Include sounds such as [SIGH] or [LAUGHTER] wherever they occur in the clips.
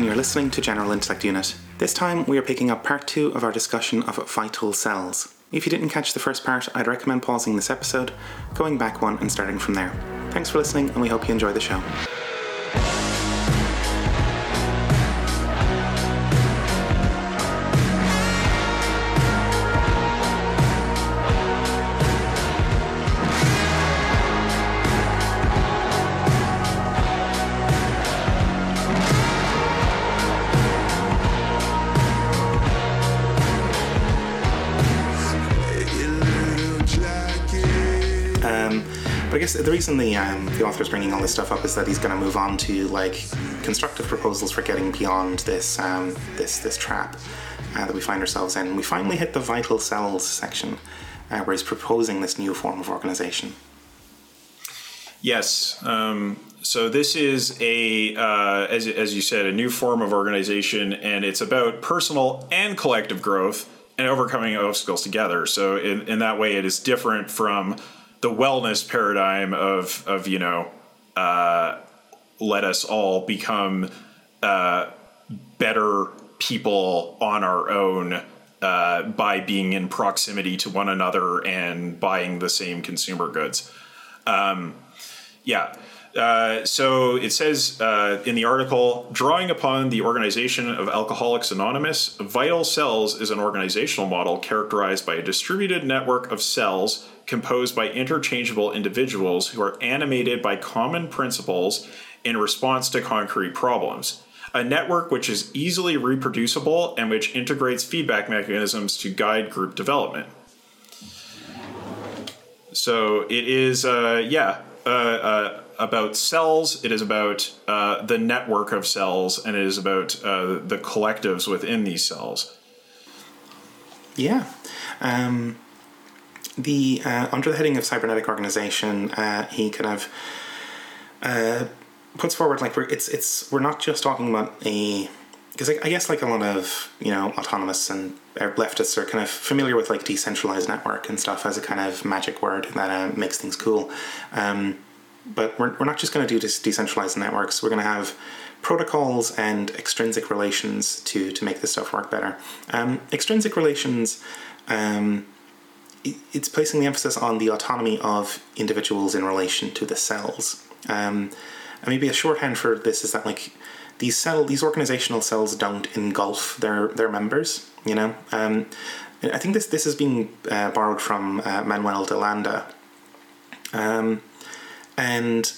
And you're listening to General Intellect Unit. This time, we are picking up part two of our discussion of vital cells. If you didn't catch the first part, I'd recommend pausing this episode, going back one, and starting from there. Thanks for listening, and we hope you enjoy the show. The reason the um, the author is bringing all this stuff up is that he's going to move on to like constructive proposals for getting beyond this um, this this trap uh, that we find ourselves in. We finally hit the vital cells section, uh, where he's proposing this new form of organization. Yes. Um, so this is a, uh, as, as you said, a new form of organization, and it's about personal and collective growth and overcoming obstacles together. So in, in that way, it is different from the wellness paradigm of of you know uh, let us all become uh, better people on our own uh, by being in proximity to one another and buying the same consumer goods. Um, yeah. Uh, so it says uh, in the article, drawing upon the organization of Alcoholics Anonymous, Vital Cells is an organizational model characterized by a distributed network of cells composed by interchangeable individuals who are animated by common principles in response to concrete problems. A network which is easily reproducible and which integrates feedback mechanisms to guide group development. So it is, uh, yeah, uh, uh, about cells. It is about uh, the network of cells, and it is about uh, the collectives within these cells. Yeah. Um, the uh, under the heading of cybernetic organization, uh, he kind of uh, puts forward like we're it's it's we're not just talking about a because I, I, guess like a lot of you know autonomous and leftists are kind of familiar with like decentralized network and stuff as a kind of magic word that uh, makes things cool. Um, but we're, we're not just going to do this decentralized networks. We're going to have protocols and extrinsic relations to to make this stuff work better. Um, extrinsic relations. Um, it's placing the emphasis on the autonomy of individuals in relation to the cells. Um, and maybe a shorthand for this is that like these cell these organizational cells don't engulf their their members. You know, um, I think this this has been uh, borrowed from uh, Manuel de Landa, um, and.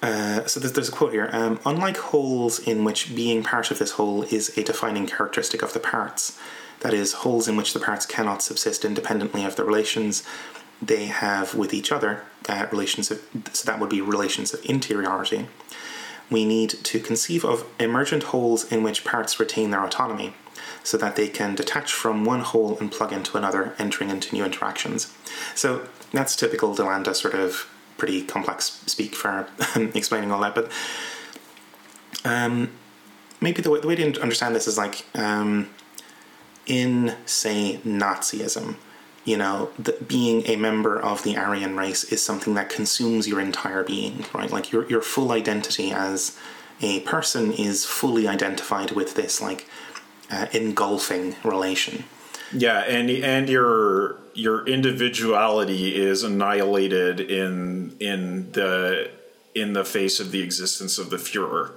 Uh, so there's, there's, a quote here. Um, Unlike wholes in which being part of this whole is a defining characteristic of the parts, that is, wholes in which the parts cannot subsist independently of the relations they have with each other, uh, relations of, so that would be relations of interiority. We need to conceive of emergent wholes in which parts retain their autonomy, so that they can detach from one whole and plug into another, entering into new interactions. So that's typical de Landa sort of pretty complex speak for [LAUGHS] explaining all that, but um, maybe the way, the way to understand this is like um, in, say, Nazism, you know, the, being a member of the Aryan race is something that consumes your entire being, right? Like your your full identity as a person is fully identified with this like uh, engulfing relation. Yeah, and and your your individuality is annihilated in in the in the face of the existence of the Führer,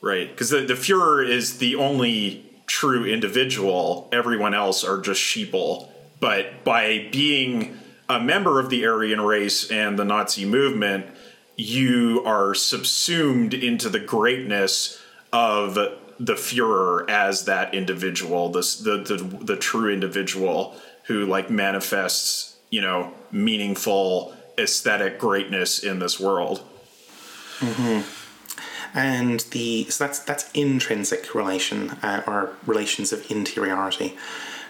right? Because the the Führer is the only true individual. Everyone else are just sheeple. But by being a member of the Aryan race and the Nazi movement, you are subsumed into the greatness of the Führer as that individual, the the, the true individual who like manifests, you know, meaningful aesthetic greatness in this world. Mm-hmm and the so that's that's intrinsic relation uh, or relations of interiority.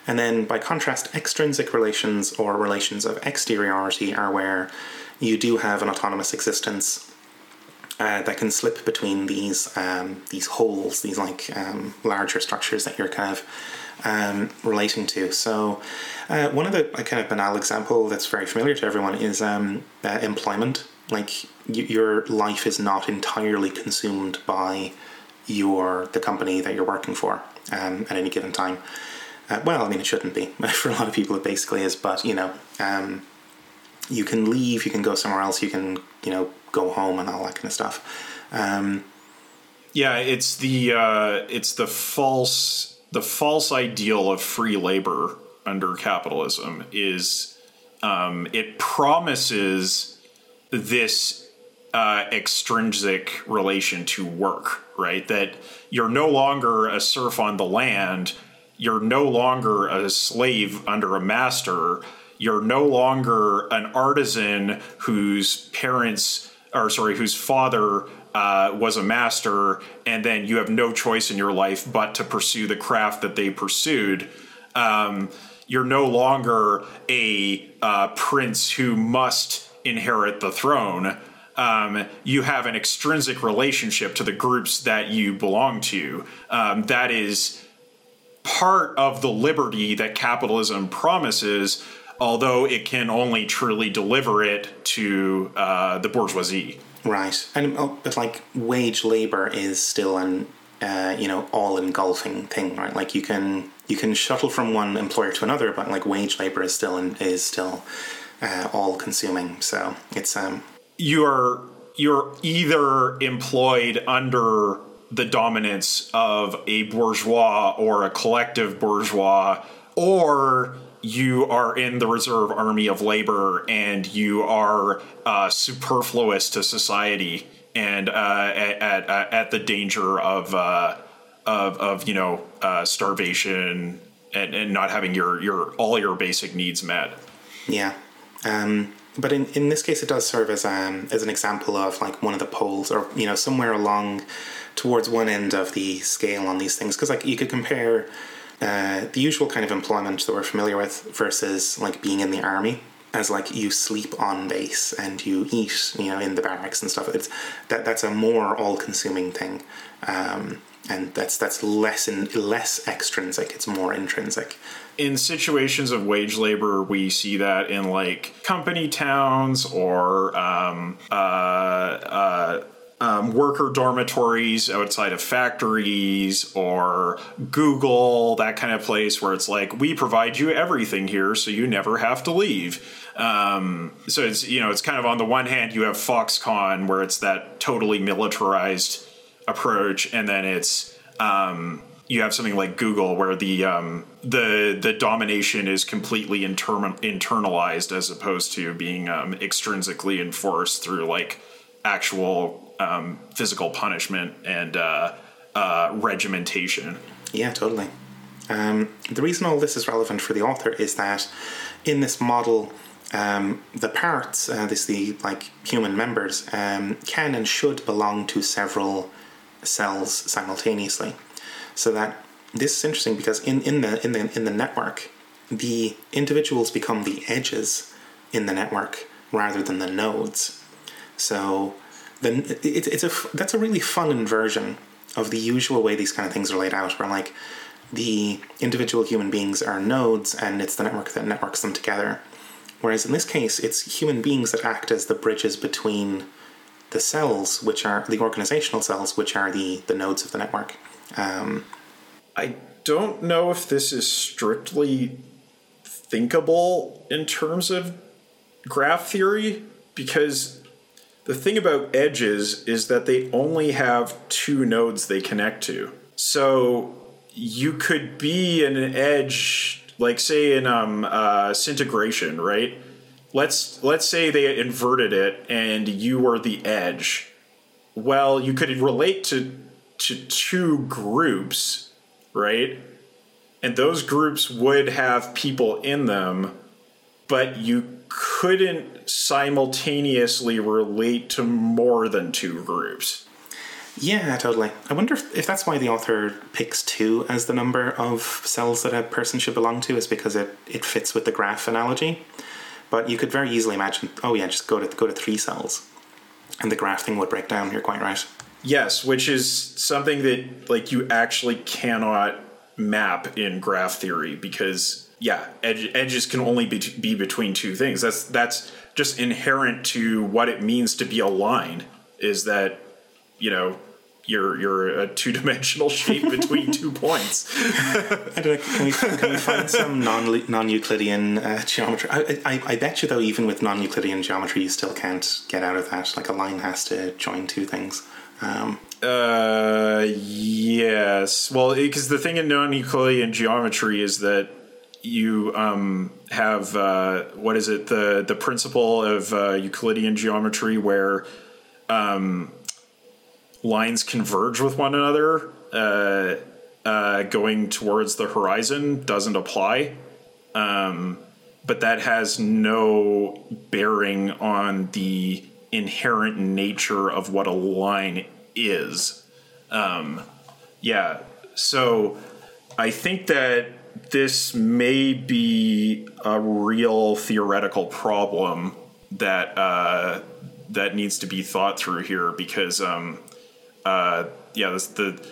And then, by contrast, extrinsic relations or relations of exteriority are where you do have an autonomous existence uh, that can slip between these um, these wholes, these like um, larger structures that you're kind of um, relating to. So, uh, one of the kind of banal example that's very familiar to everyone is um, uh, employment like your life is not entirely consumed by your the company that you're working for um, at any given time. Uh, well, I mean, it shouldn't be [LAUGHS] for a lot of people. It basically is, but you know, um, you can leave, you can go somewhere else, you can you know go home and all that kind of stuff. Um, yeah, it's the uh, it's the false the false ideal of free labor under capitalism is um, it promises this uh, extrinsic relation to work, right? That you're no longer a serf on the land, you're no longer a slave under a master, you're no longer an artisan whose parents, or sorry, whose father uh, was a master, and then you have no choice in your life but to pursue the craft that they pursued. Um, you're no longer a uh, prince who must inherit the throne. Um, you have an extrinsic relationship to the groups that you belong to. Um, that is part of the liberty that capitalism promises, although it can only truly deliver it to uh, the bourgeoisie. Right, and oh, but like wage labor is still an uh, you know all engulfing thing, right? Like you can you can shuttle from one employer to another, but like wage labor is still in, is still uh, all consuming. So it's um you're you're either employed under the dominance of a bourgeois or a collective bourgeois, or you are in the reserve army of labor and you are uh, superfluous to society and uh, at, at, at, the danger of, uh, of, of you know uh, starvation and, and not having your, your all your basic needs met. Yeah. Um, but in, in this case, it does serve as um, as an example of like one of the poles, or you know, somewhere along towards one end of the scale on these things. Because like you could compare uh, the usual kind of employment that we're familiar with versus like being in the army as like you sleep on base and you eat you know in the barracks and stuff. It's that that's a more all-consuming thing. Um, and that's that's less in less extrinsic. It's more intrinsic in situations of wage labor we see that in like company towns or um, uh, uh, um, worker dormitories outside of factories or Google, that kind of place where it's like, we provide you everything here so you never have to leave. Um, so it's, you know, it's kind of on the one hand, you have Foxconn where it's that totally militarized approach, and then it's, um, you have something like Google where the um, the the domination is completely inter- internalized as opposed to being um, extrinsically enforced through like actual um, physical punishment and uh, uh, regimentation. Yeah, totally. Um, the reason all this is relevant for the author is that in this model, um, the parts, uh, this the like human members, um, can and should belong to several cells simultaneously. So that this is interesting because in, in the in the in the network, the individuals become the edges in the network rather than the nodes. So then it, it's a that's a really fun inversion of the usual way these kind of things are laid out, where like the individual human beings are nodes and it's the network that networks them together. Whereas in this case, it's human beings that act as the bridges between the cells, which are the organizational cells, which are the the nodes of the network. Um, I don't know if this is strictly thinkable in terms of graph theory because the thing about edges is that they only have two nodes they connect to. So you could be an edge, like say in um, uh, right? Let's let's say they inverted it and you were the edge. Well, you could relate to to two groups, right? And those groups would have people in them, but you couldn't simultaneously relate to more than two groups. Yeah, totally. I wonder if, if that's why the author picks two as the number of cells that a person should belong to, is because it, it fits with the graph analogy. But you could very easily imagine, oh yeah, just go to go to three cells, and the graph thing would break down. You're quite right. Yes, which is something that like you actually cannot map in graph theory because yeah, edge, edges can only be, be between two things. That's that's just inherent to what it means to be a line. Is that you know you're you're a two dimensional shape [LAUGHS] between two points. I don't know. Can we, can we find some [LAUGHS] non non Euclidean uh, geometry? I, I, I bet you though, even with non Euclidean geometry, you still can't get out of that. Like a line has to join two things. Um, uh, yes. Well, because the thing in non Euclidean geometry is that you um, have uh, what is it the the principle of uh, Euclidean geometry where um, lines converge with one another uh, uh, going towards the horizon doesn't apply. Um, but that has no bearing on the inherent nature of what a line is. Um, yeah, so I think that this may be a real theoretical problem that uh, that needs to be thought through here because um, uh, yeah, this, the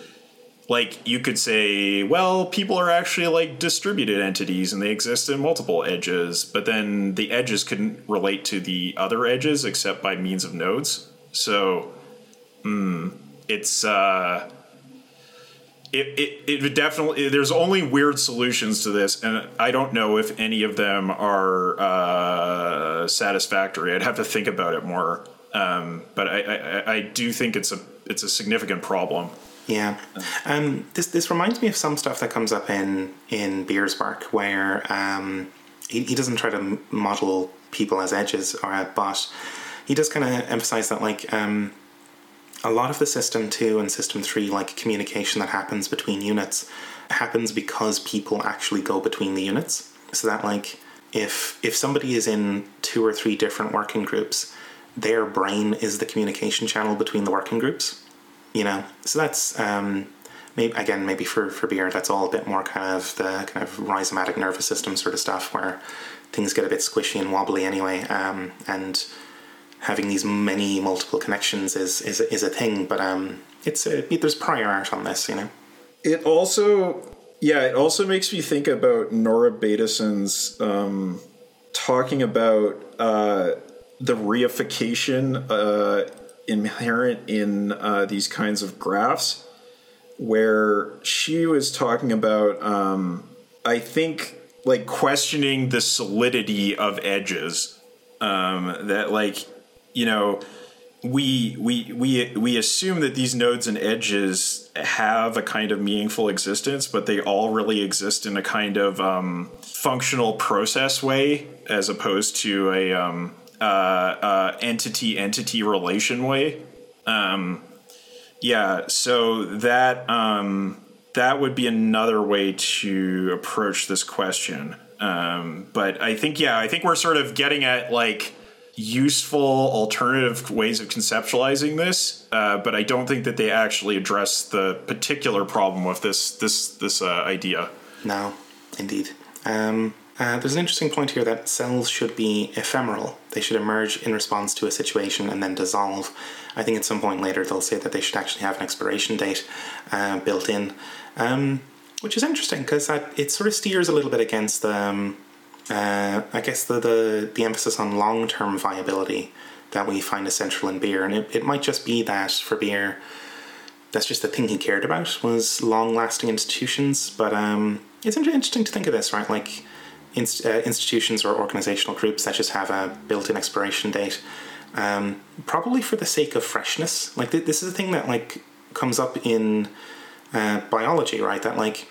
like you could say, well, people are actually like distributed entities and they exist in multiple edges, but then the edges couldn't relate to the other edges except by means of nodes. So, mm, it's uh, it, it, it definitely there's only weird solutions to this and i don't know if any of them are uh, satisfactory. I'd have to think about it more. Um, but I, I, I do think it's a it's a significant problem yeah, um, this this reminds me of some stuff that comes up in in Beer's work, where um, he, he doesn't try to model people as edges, or but he does kind of emphasize that like um, a lot of the system two and system three like communication that happens between units happens because people actually go between the units. So that like if if somebody is in two or three different working groups, their brain is the communication channel between the working groups you know so that's um, maybe again maybe for for beer that's all a bit more kind of the kind of rhizomatic nervous system sort of stuff where things get a bit squishy and wobbly anyway um, and having these many multiple connections is is, is a thing but um, it's a, there's prior art on this you know. It also yeah it also makes me think about nora Bateson's um, talking about uh, the reification uh, inherent in uh, these kinds of graphs where she was talking about um, i think like questioning the solidity of edges um, that like you know we we we we assume that these nodes and edges have a kind of meaningful existence, but they all really exist in a kind of um, functional process way, as opposed to a um, uh, uh, entity entity relation way. Um, yeah, so that um, that would be another way to approach this question. Um, but I think yeah, I think we're sort of getting at like useful alternative ways of conceptualizing this, uh, but I don't think that they actually address the particular problem with this this this uh, idea. No, indeed. Um, uh, there's an interesting point here that cells should be ephemeral. They should emerge in response to a situation and then dissolve. I think at some point later they'll say that they should actually have an expiration date uh, built in, um, which is interesting because it sort of steers a little bit against the, um, uh, I guess the, the the emphasis on long term viability that we find essential in beer, and it, it might just be that for beer. That's just the thing he cared about was long-lasting institutions, but um, it's interesting to think of this, right? Like, inst- uh, institutions or organizational groups that just have a built-in expiration date, um, probably for the sake of freshness. Like th- this is a thing that like comes up in uh, biology, right? That like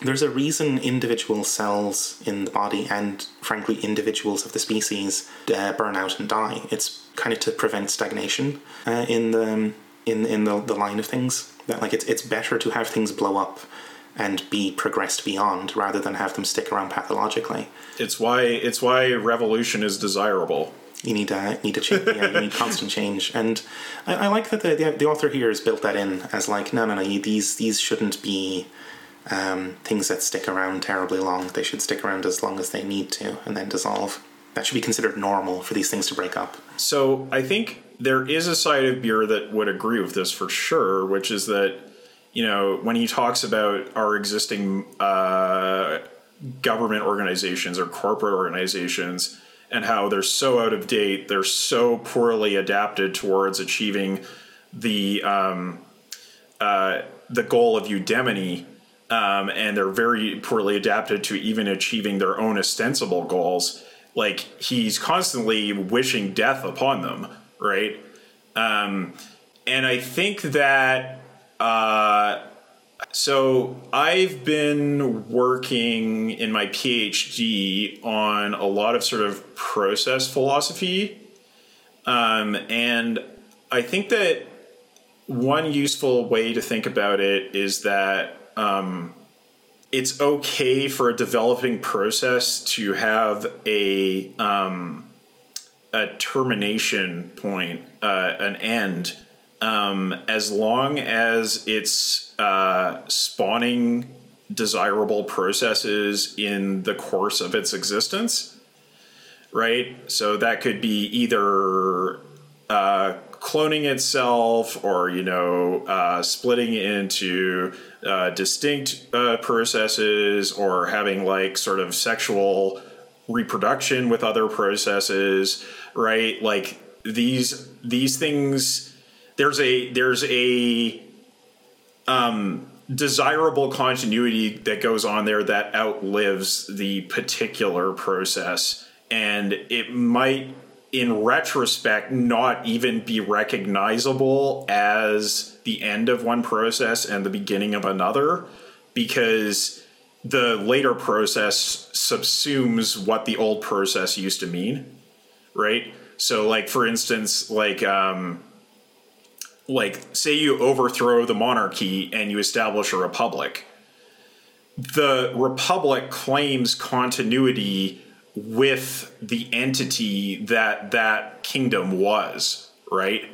there's a reason individual cells in the body and frankly individuals of the species uh, burn out and die. It's kind of to prevent stagnation uh, in the in in the, the line of things. That like it's it's better to have things blow up and be progressed beyond rather than have them stick around pathologically. It's why it's why revolution is desirable. You need to need to change. yeah, you need constant change, and I, I like that the, the, the author here has built that in as like no no no you, these these shouldn't be um, things that stick around terribly long. They should stick around as long as they need to and then dissolve. That should be considered normal for these things to break up. So I think there is a side of beer that would agree with this for sure, which is that you know, when he talks about our existing uh, government organizations or corporate organizations and how they're so out of date, they're so poorly adapted towards achieving the um, uh, the goal of eudaimonia, um, and they're very poorly adapted to even achieving their own ostensible goals. Like he's constantly wishing death upon them, right? Um, and I think that. Uh, so I've been working in my PhD on a lot of sort of process philosophy, um, and I think that one useful way to think about it is that um, it's okay for a developing process to have a um, a termination point, uh, an end, um, as long as it's uh, spawning desirable processes in the course of its existence, right? So that could be either uh, cloning itself or you know uh, splitting into uh, distinct uh, processes or having like sort of sexual reproduction with other processes right like these these things there's a there's a um, desirable continuity that goes on there that outlives the particular process. And it might in retrospect not even be recognizable as the end of one process and the beginning of another because the later process subsumes what the old process used to mean right? So like for instance like um like say you overthrow the monarchy and you establish a republic the republic claims continuity with the entity that that kingdom was, right?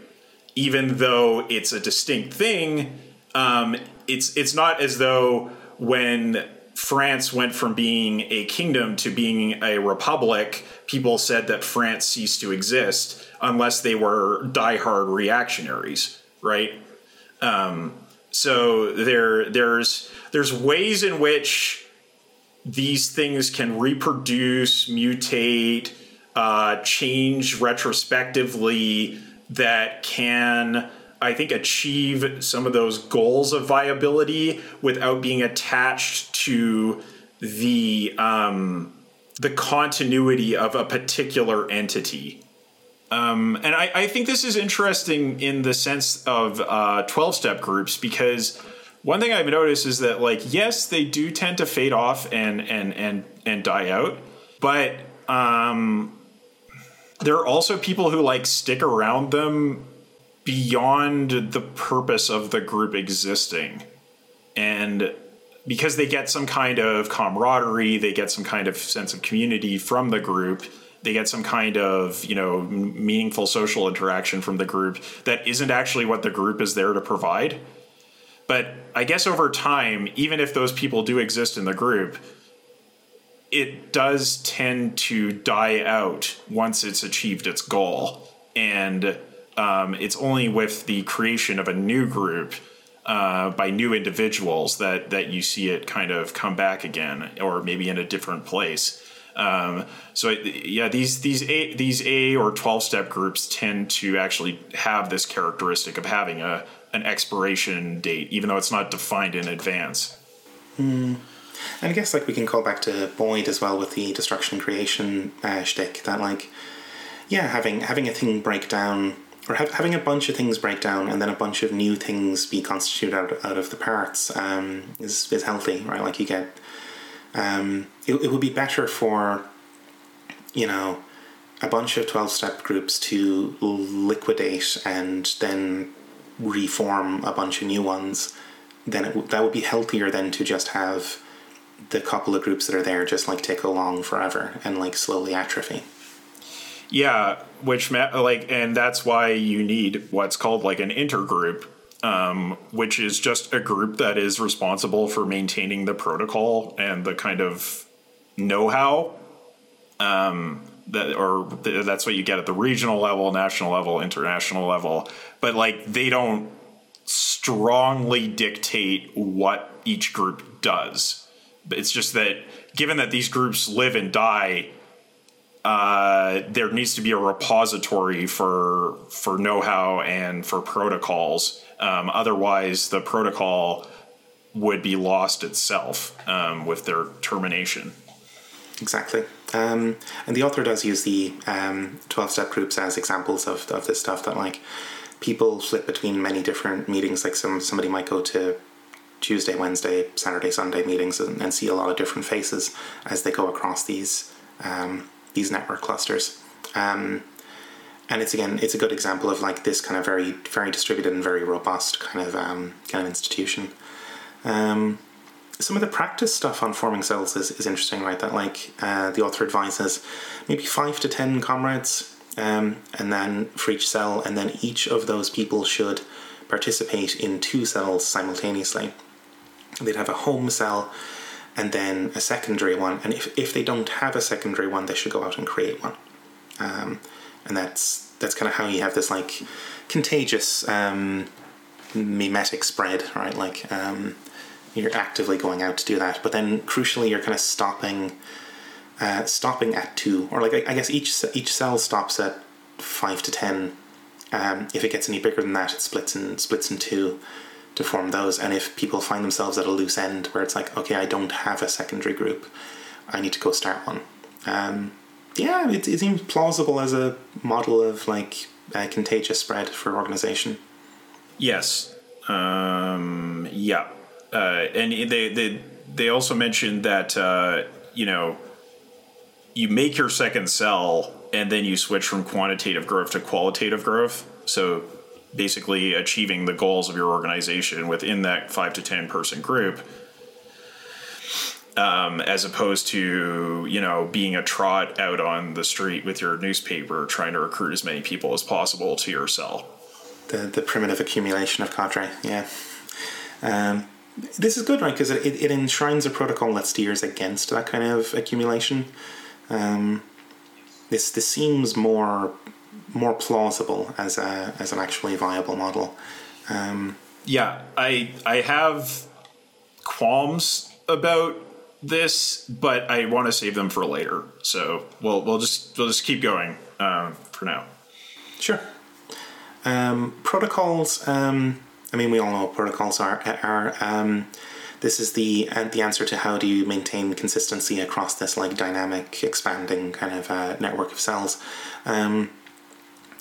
Even though it's a distinct thing, um, it's it's not as though when France went from being a kingdom to being a republic, people said that France ceased to exist unless they were diehard reactionaries, right? Um, so there there's there's ways in which these things can reproduce, mutate, uh, change retrospectively that can, I think, achieve some of those goals of viability without being attached to the um, the continuity of a particular entity. Um, and I, I, think this is interesting in the sense of 12 uh, step groups because one thing I've noticed is that like yes, they do tend to fade off and and and and die out, but um, there are also people who like stick around them beyond the purpose of the group existing, and because they get some kind of camaraderie, they get some kind of sense of community from the group they get some kind of you know meaningful social interaction from the group that isn't actually what the group is there to provide but I guess over time, even if those people do exist in the group, it does tend to die out once it's achieved its goal. And um, it's only with the creation of a new group uh, by new individuals that, that you see it kind of come back again, or maybe in a different place. Um, so yeah, these these a these A or twelve step groups tend to actually have this characteristic of having a an expiration date, even though it's not defined in advance. Mm. And I guess like we can call back to Boyd as well with the destruction creation uh, shtick that like, yeah, having having a thing break down or having a bunch of things break down and then a bunch of new things be constituted out, out of the parts um, is is healthy, right? Like you get, um, it, it would be better for, you know, a bunch of twelve step groups to liquidate and then reform a bunch of new ones, then it, that would be healthier than to just have the couple of groups that are there just like tick along forever and like slowly atrophy. Yeah, which like, and that's why you need what's called like an intergroup, um, which is just a group that is responsible for maintaining the protocol and the kind of know-how. Um, that or th- that's what you get at the regional level, national level, international level. But like they don't strongly dictate what each group does. It's just that given that these groups live and die uh, there needs to be a repository for for know-how and for protocols. Um, otherwise, the protocol would be lost itself um, with their termination. Exactly. Um, and the author does use the um, 12 step groups as examples of, of this stuff that, like, people flip between many different meetings. Like, some somebody might go to Tuesday, Wednesday, Saturday, Sunday meetings and, and see a lot of different faces as they go across these um, these network clusters. Um, and it's again, it's a good example of like this kind of very, very distributed and very robust kind of um, kind of institution. Um, some of the practice stuff on forming cells is, is interesting, right? That like uh, the author advises maybe five to ten comrades, um, and then for each cell, and then each of those people should participate in two cells simultaneously. They'd have a home cell and then a secondary one. And if, if they don't have a secondary one, they should go out and create one. Um, and that's that's kind of how you have this like contagious um, mimetic spread, right? Like um, you're actively going out to do that, but then crucially, you're kind of stopping uh, stopping at two, or like I, guess each each cell stops at five to ten. Um, if it gets any bigger than that, it splits and splits in two to form those. And if people find themselves at a loose end where it's like, okay, I don't have a secondary group, I need to go start one. Um, yeah, it, it seems plausible as a model of like a contagious spread for organization. Yes. Um, yeah. Uh, and they, they, they also mentioned that, uh, you know, you make your second cell and then you switch from quantitative growth to qualitative growth. So basically achieving the goals of your organization within that five to 10 person group. Um, as opposed to you know being a trot out on the street with your newspaper trying to recruit as many people as possible to your cell. The the primitive accumulation of cadre, yeah. Um, this is good, right? Because it, it enshrines a protocol that steers against that kind of accumulation. Um, this this seems more more plausible as a as an actually viable model. Um, yeah, I I have qualms about this, but I want to save them for later. So we'll we'll just we'll just keep going um, for now. Sure. Um, protocols. Um, I mean, we all know what protocols are. Are um, this is the uh, the answer to how do you maintain consistency across this like dynamic, expanding kind of uh, network of cells. Um,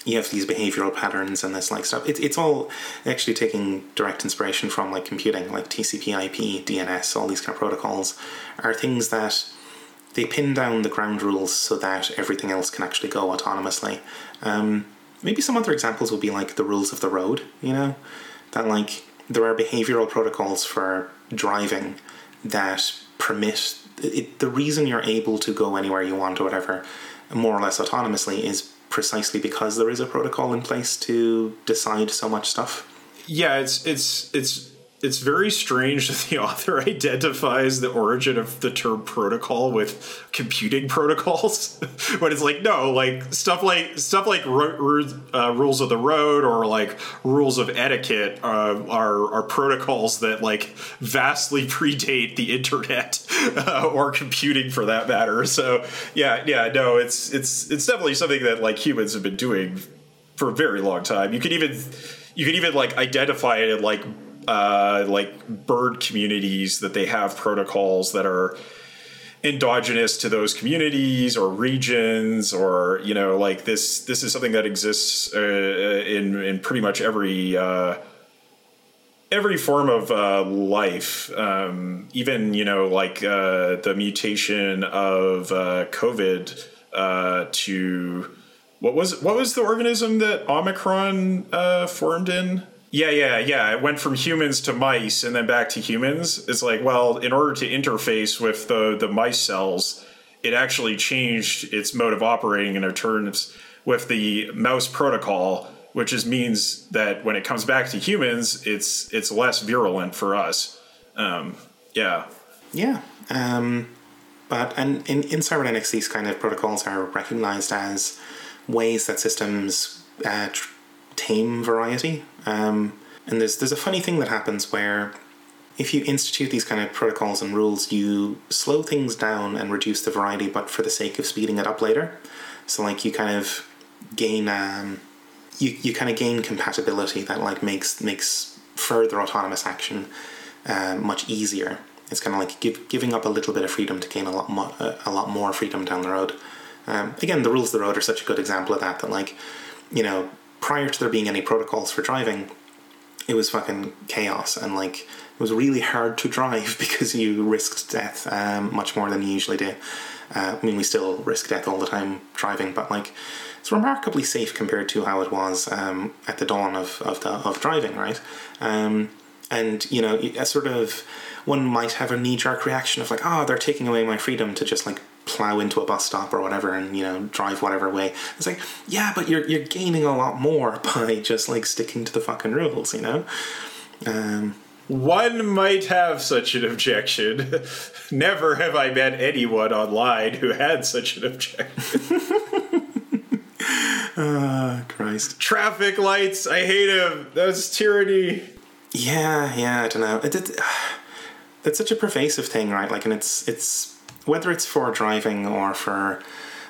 you have these behavioral patterns and this like stuff. It's it's all actually taking direct inspiration from like computing, like TCP/IP, DNS, all these kind of protocols are things that they pin down the ground rules so that everything else can actually go autonomously. Um, maybe some other examples would be like the rules of the road. You know, that like there are behavioral protocols for driving that permit it, the reason you're able to go anywhere you want or whatever more or less autonomously is precisely because there is a protocol in place to decide so much stuff. Yeah, it's it's it's it's very strange that the [LAUGHS] author identifies the origin of the term protocol with computing protocols [LAUGHS] when it's like no like stuff like stuff like uh, rules of the road or like rules of etiquette uh, are are protocols that like vastly [LAUGHS] predate the internet uh, or computing for that matter. So yeah yeah no it's it's it's definitely something that like humans have been doing for a very long time. You could even you could even like identify it like uh, like bird communities that they have protocols that are endogenous to those communities or regions or you know like this this is something that exists uh, in in pretty much every uh, every form of uh, life. Um, even you know like uh, the mutation of uh, covid uh, to what was what was the organism that omicron formed in yeah, yeah, yeah. It went from humans to mice and then back to humans. It's like, well, in order to interface with the the mice cells, it actually changed its mode of operating in terms with the mouse protocol, which is means that when it comes back to humans, it's it's less virulent for us. Um, yeah. Yeah. Um, but and in, in cybernetics, these kind of protocols are recognized as ways that systems uh, tame variety um, and there's there's a funny thing that happens where if you institute these kind of protocols and rules, you slow things down and reduce the variety, but for the sake of speeding it up later. So like you kind of gain um, you, you kind of gain compatibility that like makes makes further autonomous action uh, much easier. It's kind of like give, giving up a little bit of freedom to gain a lot more a lot more freedom down the road. Um, again, the rules of the road are such a good example of that. That like you know prior to there being any protocols for driving, it was fucking chaos and like it was really hard to drive [LAUGHS] because you risked death um, much more than you usually do. Uh, I mean, we still risk death all the time driving, but like it's remarkably safe compared to how it was um, at the dawn of of, the, of driving, right? Um, and you know, a sort of one might have a knee jerk reaction of like, oh, they're taking away my freedom to just like plow into a bus stop or whatever and you know drive whatever way it's like yeah but you're you're gaining a lot more [LAUGHS] by just like sticking to the fucking rules you know um, one might have such an objection. [LAUGHS] Never have I met anyone online who had such an objection. [LAUGHS] Ah, Christ. Traffic lights, I hate them. That's tyranny. Yeah, yeah, I don't know. It, it, [SIGHS] it's such a pervasive thing, right? Like, and it's it's whether it's for driving or for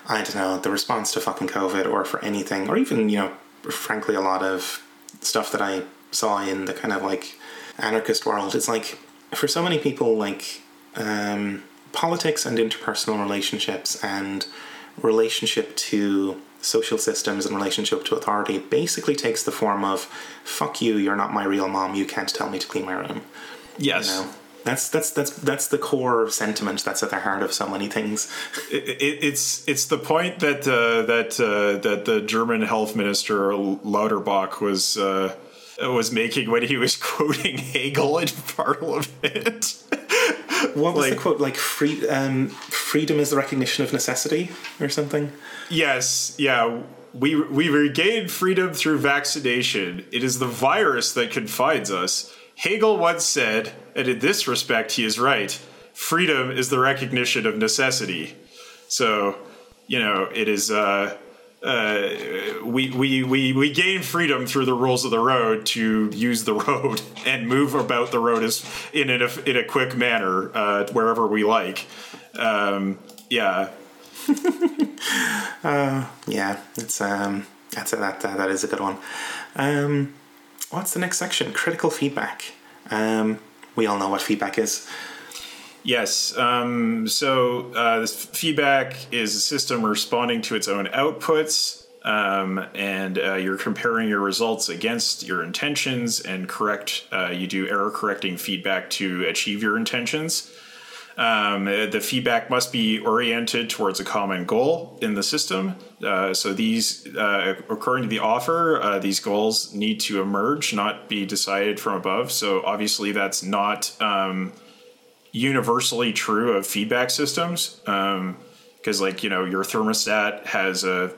I don't know the response to fucking COVID or for anything, or even you know, frankly, a lot of stuff that I saw in the kind of like anarchist world. It's like for so many people, like um, politics and interpersonal relationships and relationship to social systems and relationship to authority basically takes the form of fuck you you're not my real mom you can't tell me to clean my room yes you know? That's that's that's that's the core of sentiment that's at the heart of so many things it, it, it's it's the point that uh, that uh, that the German health minister Lauterbach was uh, was making when he was [LAUGHS] quoting Hegel in Parliament. [LAUGHS] what was like, the quote? Like free, um, freedom is the recognition of necessity, or something. Yes, yeah. We we regain freedom through vaccination. It is the virus that confines us. Hegel once said, and in this respect, he is right. Freedom is the recognition of necessity. So, you know, it is. Uh, uh, we, we, we, we gain freedom through the rules of the road to use the [LAUGHS] road and move about the road as in a, in a quick manner uh, wherever we like. Um, yeah. [LAUGHS] uh, yeah, it's um, that's a, that that is a good one. Um, what's the next section? Critical feedback. Um, we all know what feedback is. Yes. Um, so uh, this feedback is a system responding to its own outputs, um, and uh, you're comparing your results against your intentions, and correct. Uh, you do error correcting feedback to achieve your intentions. Um, the feedback must be oriented towards a common goal in the system. Uh, so these, uh, according to the offer, uh, these goals need to emerge, not be decided from above. So obviously, that's not um, universally true of feedback systems because um, like you know your thermostat has a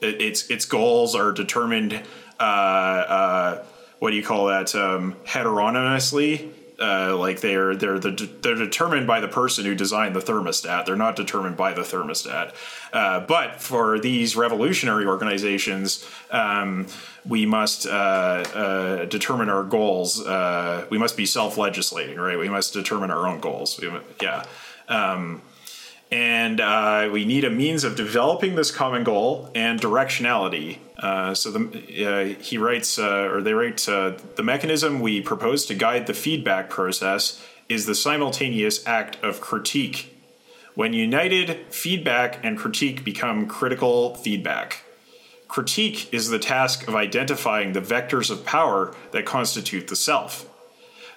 its its goals are determined uh, uh, what do you call that um, heteronomously uh, like they're they're the, they're determined by the person who designed the thermostat. They're not determined by the thermostat. Uh, but for these revolutionary organizations, um, we must uh, uh determine our goals. Uh, we must be self-legislating, right? We must determine our own goals. We, yeah. Um, and uh, we need a means of developing this common goal and directionality. Uh, so the, uh, he writes, uh, or they write, uh, the mechanism we propose to guide the feedback process is the simultaneous act of critique. When united, feedback and critique become critical feedback. Critique is the task of identifying the vectors of power that constitute the self.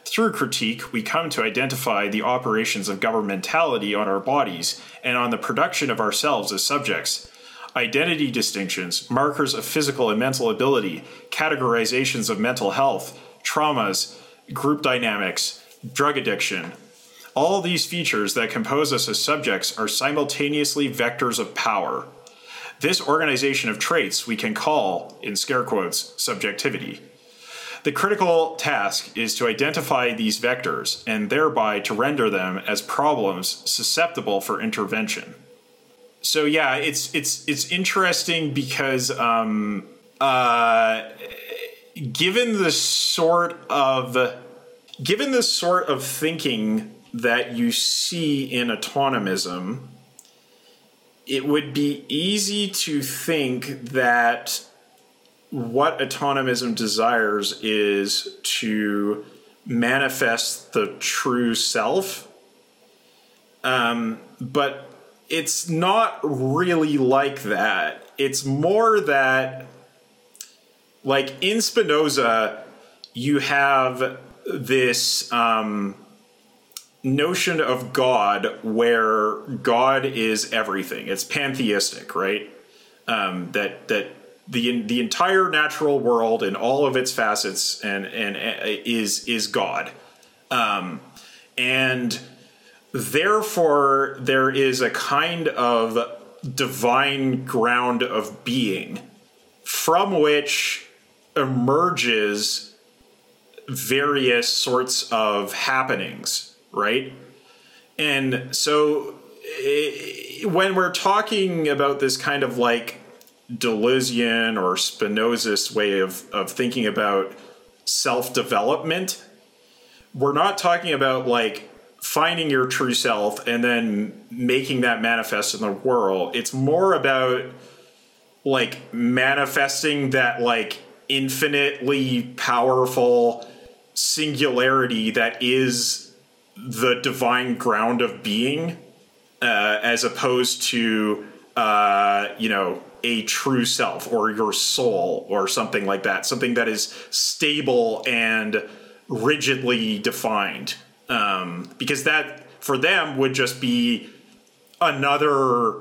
Through critique, we come to identify the operations of governmentality on our bodies and on the production of ourselves as subjects. Identity distinctions, markers of physical and mental ability, categorizations of mental health, traumas, group dynamics, drug addiction. All these features that compose us as subjects are simultaneously vectors of power. This organization of traits we can call, in scare quotes, subjectivity. The critical task is to identify these vectors and thereby to render them as problems susceptible for intervention. So yeah, it's it's it's interesting because um, uh, given the sort of given the sort of thinking that you see in autonomism, it would be easy to think that what autonomism desires is to manifest the true self. Um, but it's not really like that. It's more that, like in Spinoza, you have this um, notion of God where God is everything. It's pantheistic, right? Um, that that the the entire natural world and all of its facets and and uh, is is God, um, and therefore there is a kind of divine ground of being from which emerges various sorts of happenings, right? And so eh, when we're talking about this kind of like Deleuzian or Spinozist way of, of thinking about self development, we're not talking about like finding your true self and then making that manifest in the world. It's more about like manifesting that like infinitely powerful singularity that is the divine ground of being uh, as opposed to uh, you know a true self or your soul or something like that something that is stable and rigidly defined um, because that for them would just be another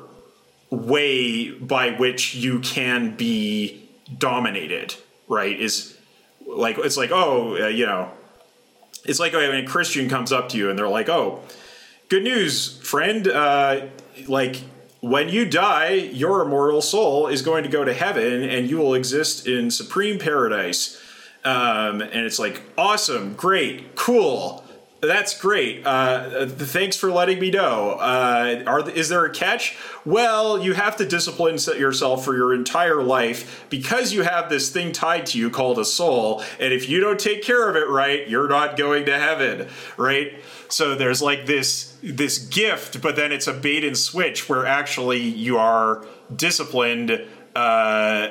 way by which you can be dominated right? Is like it's like oh uh, you know it's like when a christian comes up to you and they're like oh good news friend uh, like when you die your immortal soul is going to go to heaven and you will exist in supreme paradise. Um, and it's like awesome great cool that's great. Uh, thanks for letting me know. Uh, are is there a catch? Well, you have to discipline yourself for your entire life because you have this thing tied to you called a soul, and if you don't take care of it right, you're not going to heaven, right? So there's like this this gift, but then it's a bait and switch where actually you are disciplined uh,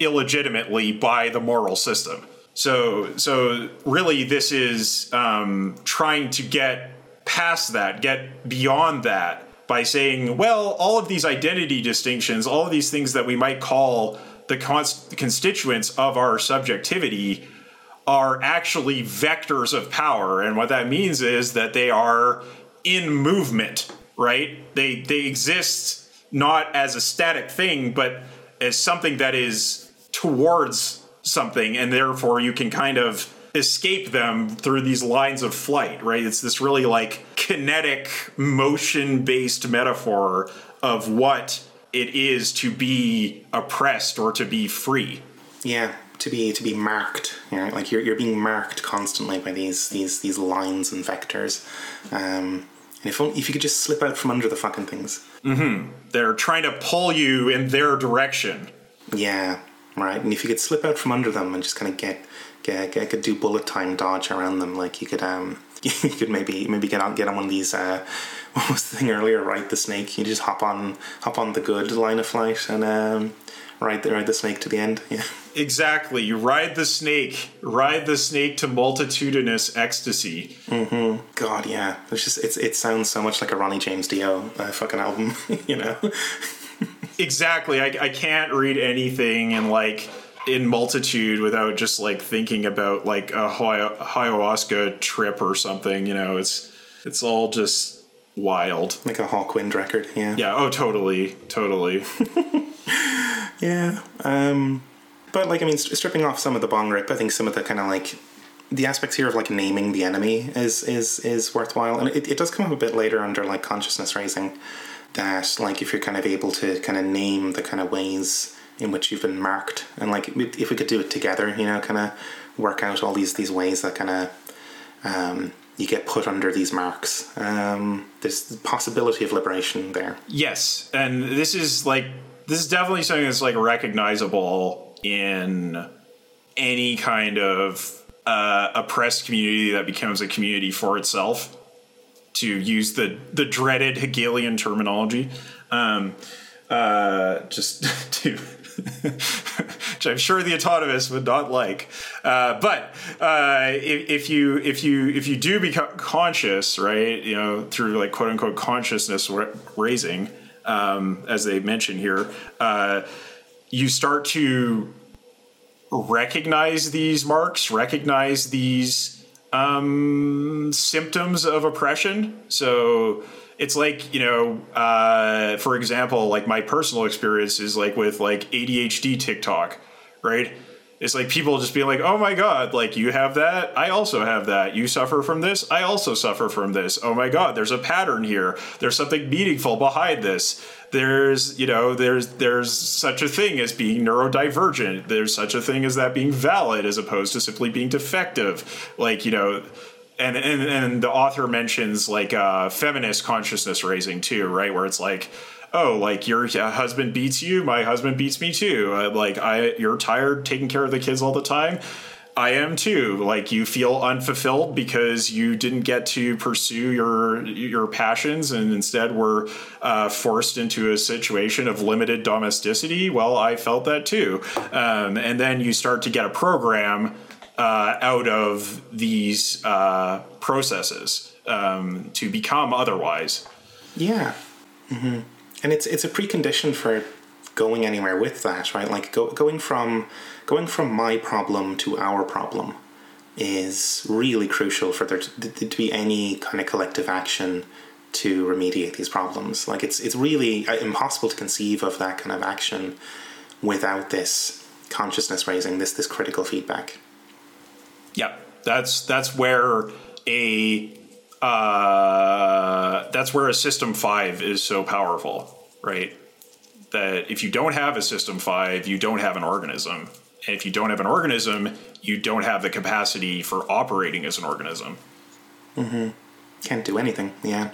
illegitimately by the moral system. So so really, this is um, trying to get past that, get beyond that by saying, well, all of these identity distinctions, all of these things that we might call the const- constituents of our subjectivity are actually vectors of power. And what that means is that they are in movement right? They they exist not as a static thing but as something that is towards something, and therefore you can kind of escape them through these lines of flight, right? It's this really like kinetic, motion based metaphor of what it is to be oppressed or to be free. Yeah, to be to be marked. You know, like you're you're being marked constantly by these these these lines and vectors. Um, and if if you could just slip out from under the fucking things. Mm-hmm. They're trying to pull you in their direction. Yeah, right? And if you could slip out from under them and just kind of get get, get could do bullet time dodge around them, like you could um [LAUGHS] you could maybe maybe get on get on one of these uh [LAUGHS] what was the thing earlier? Ride the snake. You just hop on hop on the good line of flight and um ride the ride the snake to the end. [LAUGHS] Yeah. Exactly. You ride the snake. Ride the snake to multitudinous ecstasy. Mm-hmm. God, yeah. It's just it's it sounds so much like a Ronnie James Dio uh, fucking album, you know exactly. I, I can't read anything in like in multitude without just like thinking about like a ayahuasca trip or something. You know, it's it's all just wild. Like a Hawkwind record, yeah. Yeah. Oh, totally, totally. [LAUGHS] yeah. Um, but like, I mean, stripping off some of the bong rip, I think some of the kind of like the aspects here of like naming the enemy is is is worthwhile, and it, it does come up a bit later under like consciousness raising that like if you're kind of able to kind of name the kind of ways in which you've been marked and like if we could do it together you know kind of work out all these these ways that kind of um, you get put under these marks. Um, there's the possibility of liberation there. Yes and this is like this is definitely something that's like recognizable in any kind of uh, oppressed community that becomes a community for itself, to use the the dreaded Hegelian terminology. Um, uh, just [LAUGHS] to which I'm sure the autonomous would not like. Uh, but uh, if, if, you if you if you do become conscious, right, you know, through like quote unquote consciousness raising, um, as they mention here, uh, you start to recognize these marks, recognize these um, symptoms of oppression. So it's like you know uh, for example like my personal experience is like with like adhd tiktok right it's like people just being like oh my god like you have that i also have that you suffer from this i also suffer from this oh my god there's a pattern here there's something meaningful behind this there's you know there's there's such a thing as being neurodivergent there's such a thing as that being valid as opposed to simply being defective like you know and and and the author mentions like uh, feminist consciousness raising too, right? Where it's like, oh, like your husband beats you, my husband beats me too. Uh, like I, you're tired taking care of the kids all the time. I am too. Like you feel unfulfilled because you didn't get to pursue your your passions and instead were uh, forced into a situation of limited domesticity. Well, I felt that too. Um, and then you start to get a program uh, out of these uh, processes um, to become otherwise. Yeah, mm-hmm. And it's it's a precondition for going anywhere with that, right? Like go, going from going from my problem to our problem is really crucial for there to, to be any kind of collective action to remediate these problems. Like it's it's really uh, impossible to conceive of that kind of action without this consciousness raising, this this critical feedback. Yep, that's that's where a uh, that's where a system five is so powerful, right? That if you don't have a system five, you don't have an organism, and if you don't have an organism, you don't have the capacity for operating as an organism. Mm-hmm. Can't do anything. Yeah,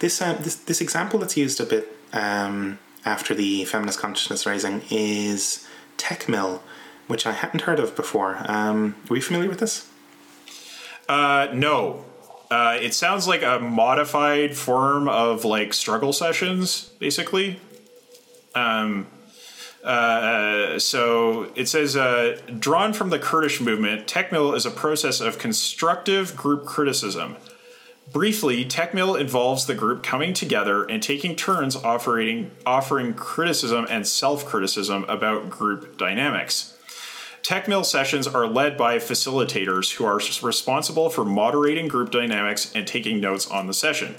this uh, this this example that's used a bit um, after the feminist consciousness raising is Tekmil, which I hadn't heard of before. Um, are you familiar with this? Uh, no. Uh, it sounds like a modified form of like struggle sessions, basically. Um, uh, so it says, uh, drawn from the Kurdish movement, Tekmil is a process of constructive group criticism. Briefly, Tekmil involves the group coming together and taking turns offering, offering criticism and self criticism about group dynamics. Tekmil sessions are led by facilitators who are responsible for moderating group dynamics and taking notes on the session.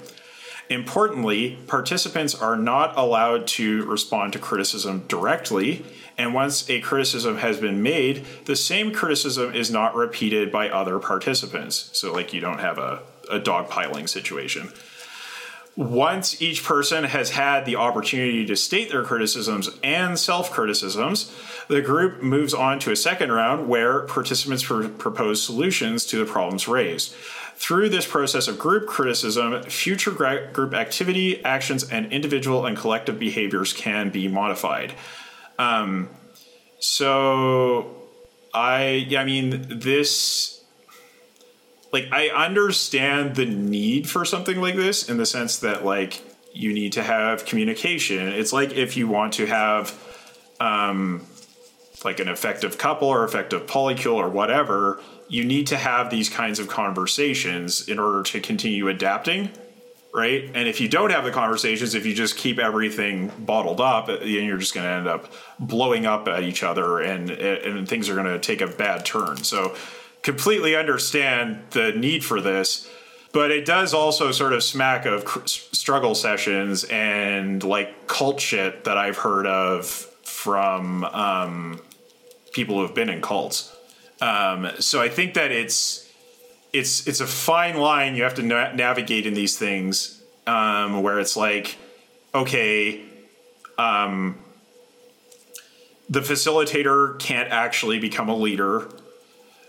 Importantly, participants are not allowed to respond to criticism directly, and once a criticism has been made, the same criticism is not repeated by other participants. So, like, you don't have a, a dogpiling situation once each person has had the opportunity to state their criticisms and self criticisms, the group moves on to a second round where participants pr- propose solutions to the problems raised. Through this process of group criticism, future gra- group activity, actions, and individual and collective behaviors can be modified. Um, so, I, yeah, I mean, this like I understand the need for something like this in the sense that like you need to have communication. It's like if you want to have um like an effective couple or effective polycule or whatever, you need to have these kinds of conversations in order to continue adapting, right? And if you don't have the conversations, if you just keep everything bottled up, then you're just going to end up blowing up at each other, and and things are going to take a bad turn. So completely understand the need for this but it does also sort of smack of cr- struggle sessions and like cult shit that I've heard of from um, people who have been in cults. Um, so I think that it's it's it's a fine line you have to na- navigate in these things, um, where it's like, okay, um, the facilitator can't actually become a leader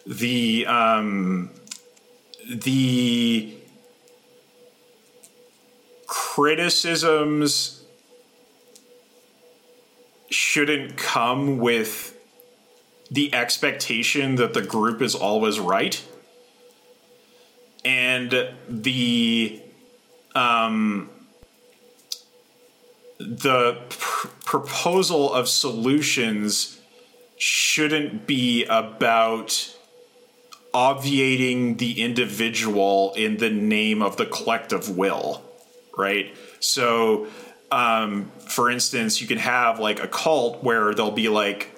the um, the criticisms shouldn't come with the expectation that the group is always right. And the um, the pr- proposal of solutions shouldn't be about obviating the individual in the name of the collective will, right? So, um, for instance, you can have like a cult where they'll be like,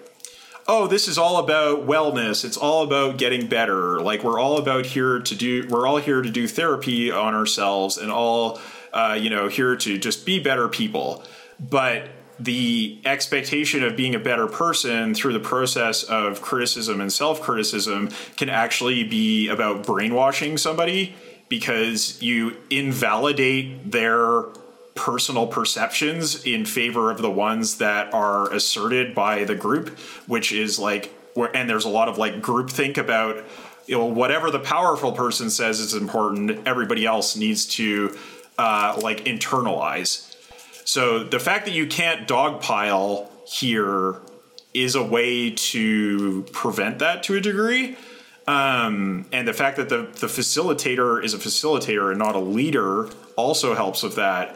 oh, this is all about wellness. It's all about getting better. Like we're all about here to do. We're all here to do therapy on ourselves, and all uh, you know here to just be better people. But the expectation of being a better person through the process of criticism and self criticism can actually be about brainwashing somebody because you invalidate their personal perceptions in favor of the ones that are asserted by the group, which is like, where, and there's a lot of like group think about, you know, whatever the powerful person says is important, everybody else needs to uh, like internalize. So the fact that you can't dogpile here is a way to prevent that to a degree. Um, and the fact that the, the facilitator is a facilitator and not a leader also helps with that.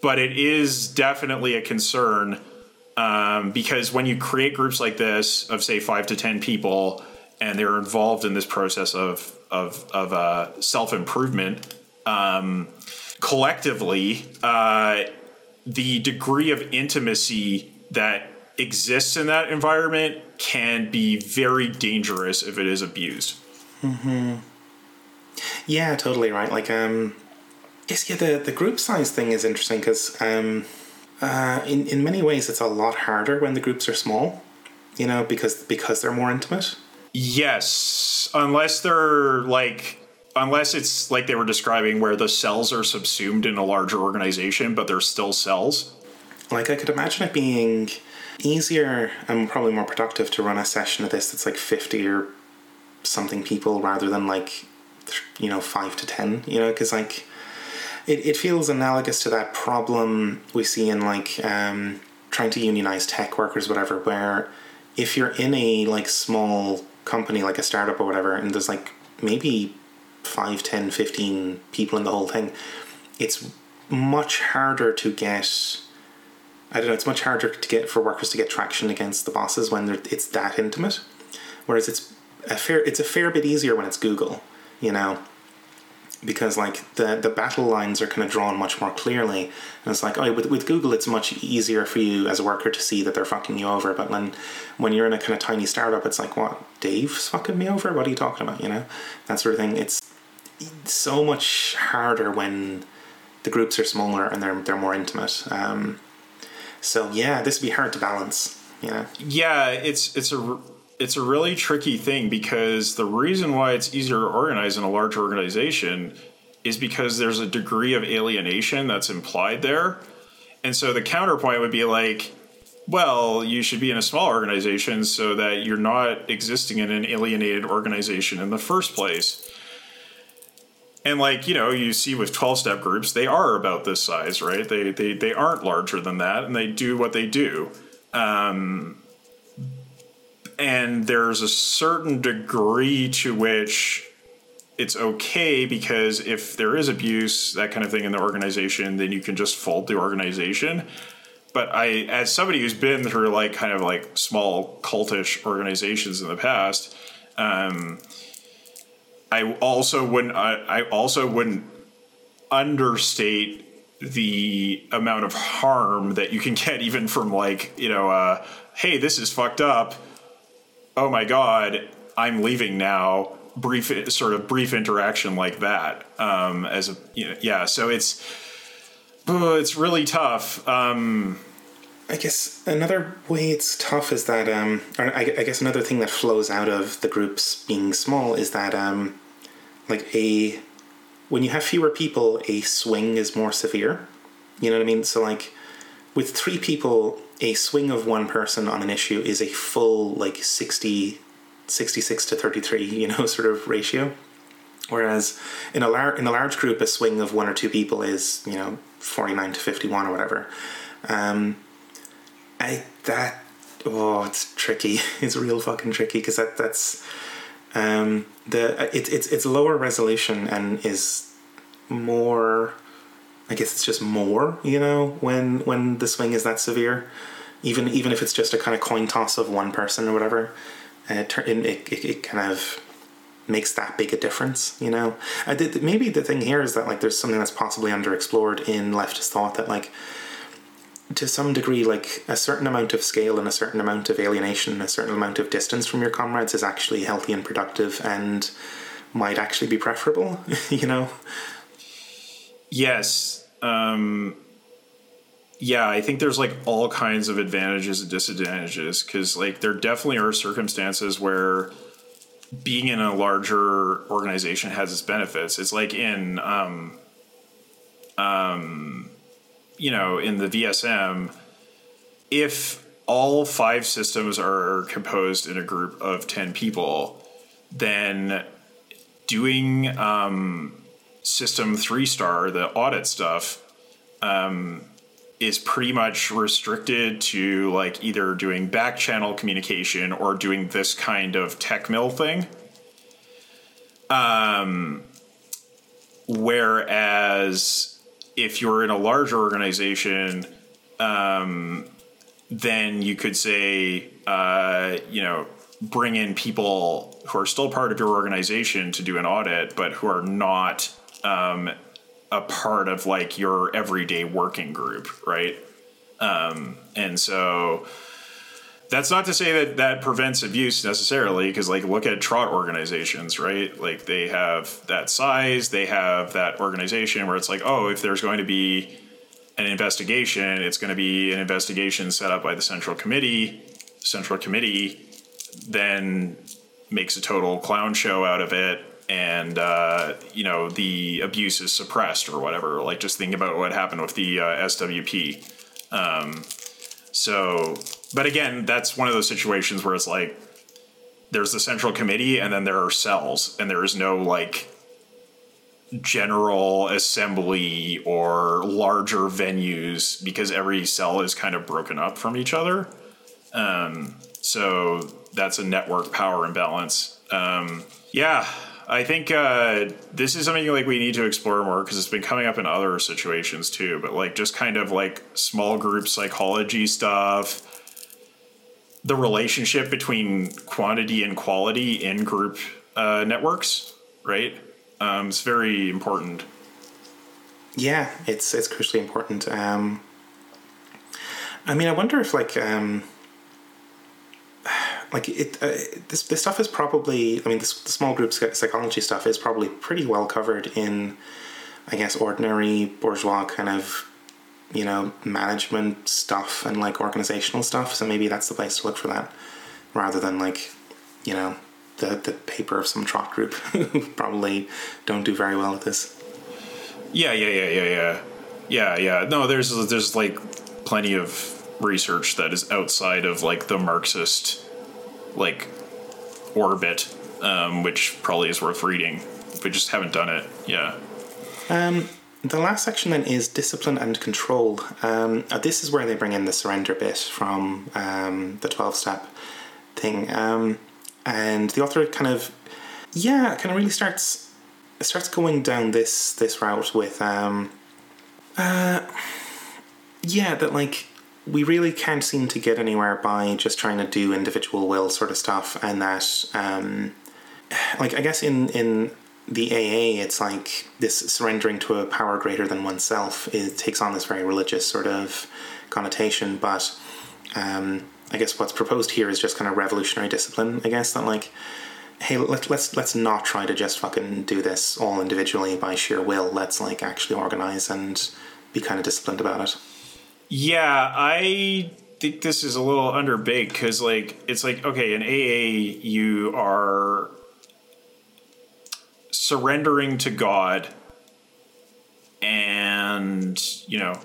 But it is definitely a concern um, because when you create groups like this of say five to ten people and they're involved in this process of of, of uh, self improvement um, collectively, uh, the degree of intimacy that exists in that environment can be very dangerous if it is abused. Mm-hmm. Yeah, totally right. Like, um, yes, yeah, the, the group size thing is interesting because, um, uh, in in many ways, it's a lot harder when the groups are small. You know, because because they're more intimate. Yes, unless they're like unless it's like they were describing where the cells are subsumed in a larger organization but they're still cells. Like i could imagine it being easier and probably more productive to run a session of this that's like 50 or something people rather than like you know 5 to 10 you know? Because like it, it feels analogous to that problem we see in like um, trying to unionize tech workers whatever where if you're in a like small company like a startup or whatever and there's like maybe 5, 10, 15 people in the whole thing, it's much harder to get. I don't know. It's much harder to get for workers to get traction against the bosses when it's that intimate. Whereas it's a fair it's a fair bit easier when it's Google, you know, because like the the battle lines are kind of drawn much more clearly, and it's like oh with with Google it's much easier for you as a worker to see that they're fucking you over. But when when you're in a kind of tiny startup, it's like what Dave's fucking me over. What are you talking about? You know that sort of thing. It's so much harder when the groups are smaller and they're they're more intimate. Um, so yeah, this would be hard to balance. Yeah. Yeah, it's it's a it's a really tricky thing because the reason why it's easier to organize in a large organization is because there's a degree of alienation that's implied there. And so the counterpoint would be like, well, you should be in a small organization so that you're not existing in an alienated organization in the first place. And like, you know, you see with 12 step groups, they are about this size, right? They they they aren't larger than that and they do what they do. Um and there's a certain degree to which it's okay because if there is abuse, that kind of thing in the organization, then you can just fold the organization. But I, as somebody who's been through like kind of like small cultish organizations in the past, um, I also wouldn't. I, I also wouldn't understate the amount of harm that you can [LAUGHS] get even from like you know, uh, hey, this is fucked up. Oh my god, I'm leaving now. Brief sort of brief interaction like that. Um, as a you know, yeah, so it's oh, it's really tough. Um, I guess another way it's tough is that, um, I, I, guess another thing that flows out of the groups being small is that um, like a when you have fewer people, a swing is more severe. You know what I mean? So like with three people, a swing of one person on an issue is a full like 60 66 to 33, you know, [LAUGHS] sort of ratio. Whereas in a large in a large group, a swing of one or two people is you know forty nine to fifty one or whatever. Um, I that oh, it's tricky. [LAUGHS] It's real fucking tricky because that that's um, the it's it's it's lower resolution and is more. I guess it's just more, you know, when when the swing is that severe, even even if it's just a kind of coin toss of one person or whatever, uh, it, it, it kind of makes that big a difference, you know. I did, maybe the thing here is that like there's something that's possibly underexplored in leftist thought that like to some degree like a certain amount of scale and a certain amount of alienation, a certain amount of distance from your comrades is actually healthy and productive and might actually be preferable, [LAUGHS] you know. Yes. Um yeah, I think there's like all kinds of advantages and disadvantages because like there definitely are circumstances where being in a larger organization has its benefits. It's like in, um, um, you know, in the VSM, if all five systems are composed in a group of 10 people, then doing um, system three star, the audit stuff, um, is pretty much restricted to like either doing back channel communication or doing this kind of Tekmil thing. Um, whereas if you're in a larger organization, um, then you could say, uh, you know, bring in people who are still part of your organization to do an audit, but who are not um, a part of like your everyday working group, right? Um, and so that's not to say that that prevents abuse necessarily, because like look at trot organizations, right? Like they have that size, they have that organization where it's like, oh, if there's going to be an investigation, it's going to be an investigation set up by the central committee. Central committee then makes a total clown show out of it and uh, you know the abuse is suppressed or whatever. Like just think about what happened with the uh, SWP. Um, so, but again, that's one of those situations where it's like there's the central committee, and then there are cells, and there is no like general assembly or larger venues because every cell is kind of broken up from each other. Um, so that's a network power imbalance. Um, yeah, I think uh, this is something like we need to explore more because it's been coming up in other situations too. But like just kind of like small group psychology stuff, the relationship between quantity and quality in group uh, networks, right? Um, it's very important. Yeah, it's it's crucially important. Um, I mean, I wonder if like um, [SIGHS] like it uh, this this stuff is probably I mean this the small group psychology stuff is probably pretty well covered in I guess ordinary bourgeois kind of you know management stuff and like organizational stuff so maybe that's the place to look for that rather than like you know the the paper of some trot group who [LAUGHS] probably don't do very well at this yeah yeah yeah yeah yeah yeah yeah no there's there's like plenty of research that is outside of like the marxist like orbit, um, which probably is worth reading. We just haven't done it. Yeah. Um, the last section then is discipline and control. Um, this is where they bring in the surrender bit from um, the twelve step thing, um, and the author kind of yeah, kind of really starts starts going down this this route with um, uh, yeah, that like we really can't seem to get anywhere by just trying to do individual will sort of stuff, and that, um, like, I guess in in the AA, it's like this surrendering to a power greater than oneself. It takes on this very religious sort of connotation, but um, I guess what's proposed here is just kind of revolutionary discipline. I guess that like, hey, let, let's let's not try to just fucking do this all individually by sheer will. Let's like actually organize and be kind of disciplined about it. Yeah, I think this is a little underbaked because, like, it's like okay, in AA, you are surrendering to God, and you know,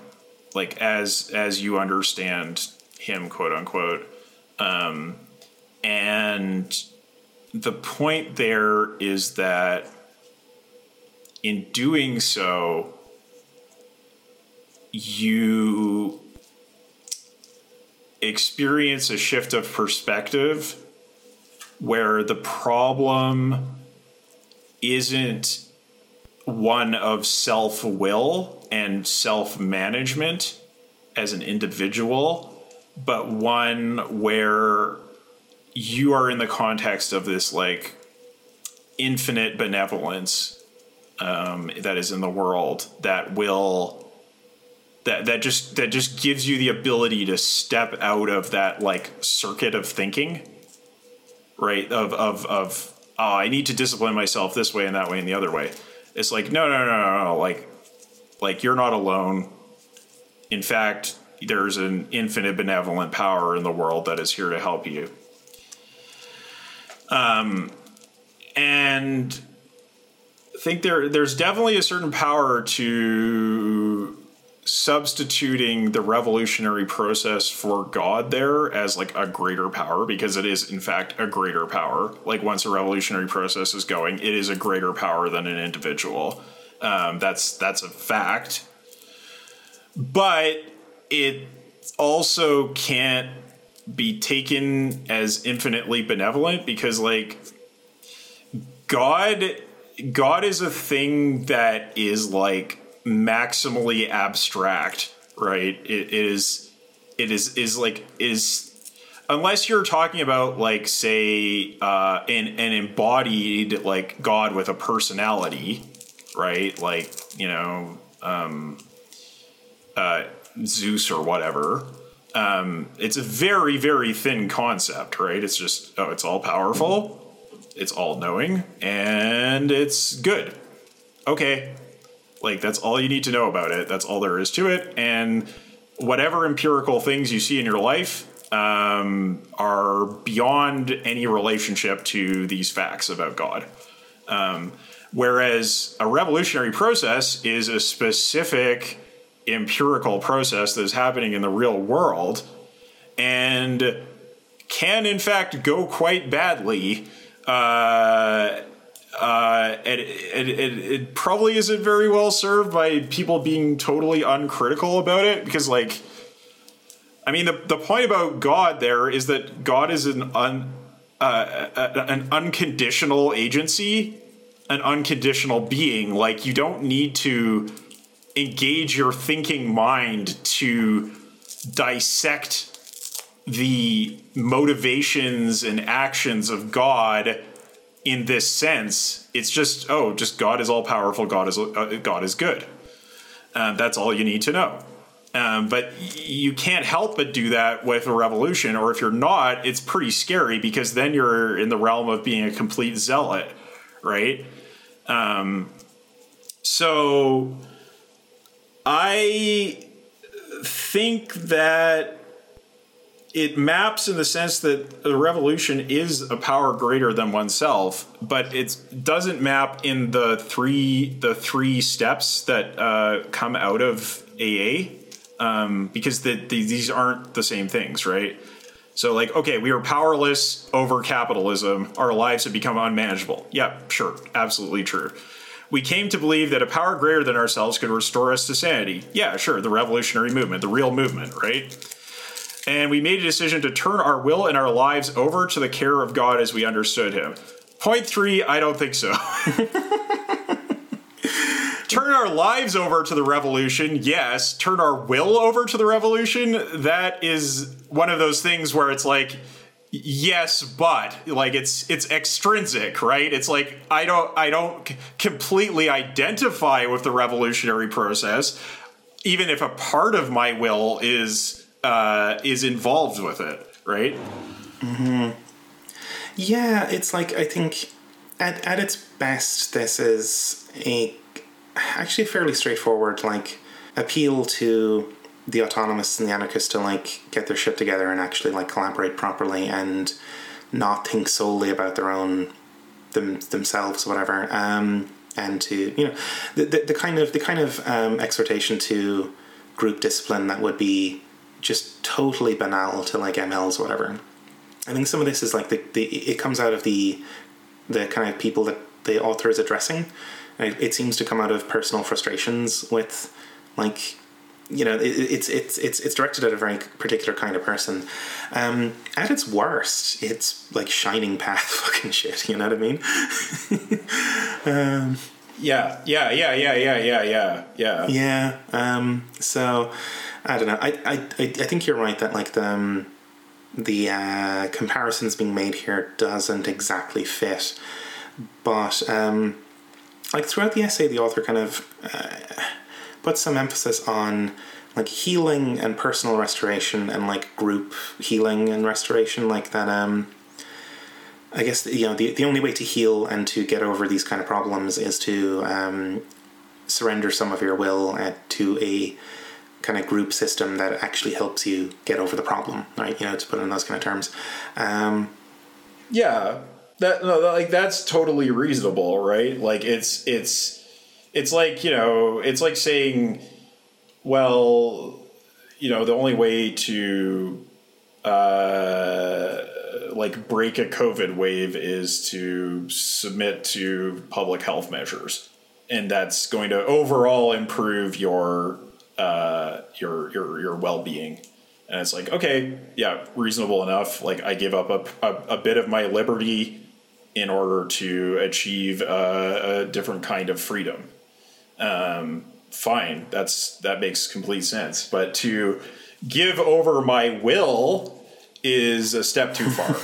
like as as you understand Him, quote unquote, um, and the point there is that in doing so you experience a shift of perspective where the problem isn't one of self will and self management as an individual, but one where you are in the context of this like infinite benevolence um, that is in the world that will that that just that just gives you the ability to step out of that like circuit of thinking right of of of oh i need to discipline myself this way and that way and the other way. It's like no no no no no like like you're not alone. In fact there's an infinite benevolent power in the world that is here to help you. Um and I think there there's definitely a certain power to substituting the revolutionary process for God there as like a greater power because it is in fact a greater power. Like once a revolutionary process is going, it is a greater power than an individual. Um, that's that's a fact. But it also can't be taken as infinitely benevolent because like God God is a thing that is like maximally abstract, right? It is it is is like is unless you're talking about like say uh an an embodied like God with a personality, right? Like, you know, um uh Zeus or whatever. Um, it's a very, very thin concept, right? It's just, oh, it's all powerful, it's all knowing, and it's good. Okay, like that's all you need to know about it. That's all there is to it. And whatever empirical things you see in your life um, are beyond any relationship to these facts about God. Um, whereas a revolutionary process is a specific empirical process that is happening in the real world and can, in fact, go quite badly. Uh, uh, it, it, it, probably isn't very well served by people being totally uncritical about it because like i mean the, the point about god there is that god is an un, uh, an unconditional agency an unconditional being. Like you don't need to engage your thinking mind to dissect the motivations and actions of god in this sense, it's just oh, just God is all powerful. God is uh, God is good. Um, that's all you need to know. Um, but you can't help but do that with a revolution, or if you're not, it's pretty scary because then you're in the realm of being a complete zealot, right? Um, so I think that it maps in the sense that the revolution is a power greater than oneself, but it doesn't map in the three the three steps that uh, come out of AA um, because the, the, these aren't the same things, right? So, like, okay, we are powerless over capitalism. Our lives have become unmanageable. Yeah, sure, absolutely true. We came to believe that a power greater than ourselves could restore us to sanity. Yeah, sure, the revolutionary movement, the real movement, right? And we made a decision to turn our will and our lives over to the care of God as we understood Him. Point three, I don't think so. [LAUGHS] turn our lives over to the revolution, yes. Turn our will over to the revolution, that is one of those things where it's like, yes but like it's it's extrinsic right it's like i don't i don't completely identify with the revolutionary process even if a part of my will is uh, is involved with it, right? Mm-hmm. Yeah, it's like I think at at its best, this is a actually fairly straightforward like appeal to the autonomists and the anarchists to like get their shit together and actually like collaborate properly and not think solely about their own them, themselves whatever um, and to you know the, the, the kind of the kind of um, exhortation to group discipline that would be just totally banal to like MLs or whatever. I think some of this is like the, the it comes out of the the kind of people that the author is addressing. It, it seems to come out of personal frustrations with like you know, it, it's it's it's it's directed at a very particular kind of person. Um, at its worst, it's like shining path [LAUGHS] fucking shit. You know what I mean? [LAUGHS] um, yeah, yeah, yeah, yeah, yeah, yeah, yeah, yeah. Yeah. Um, so I don't know. I, I I think you're right that like the um, the uh, comparisons being made here doesn't exactly fit, but um, like throughout the essay, the author kind of uh, puts some emphasis on like healing and personal restoration and like group healing and restoration, like that. Um, I guess you know the the only way to heal and to get over these kind of problems is to um, surrender some of your will uh, to a kind of group system that actually helps you get over the problem, right? You know, to put it in those kind of terms. Um, yeah, that no, like that's totally reasonable, right? Like it's it's it's like you know it's like saying, well, you know, the only way to uh, like break a COVID wave is to submit to public health measures, and that's going to overall improve your uh, your your your well being. And it's like, okay, yeah, reasonable enough. Like I give up a, a, a bit of my liberty in order to achieve a, a different kind of freedom. Um, fine, that's that makes complete sense. But to give over my will is a step too far.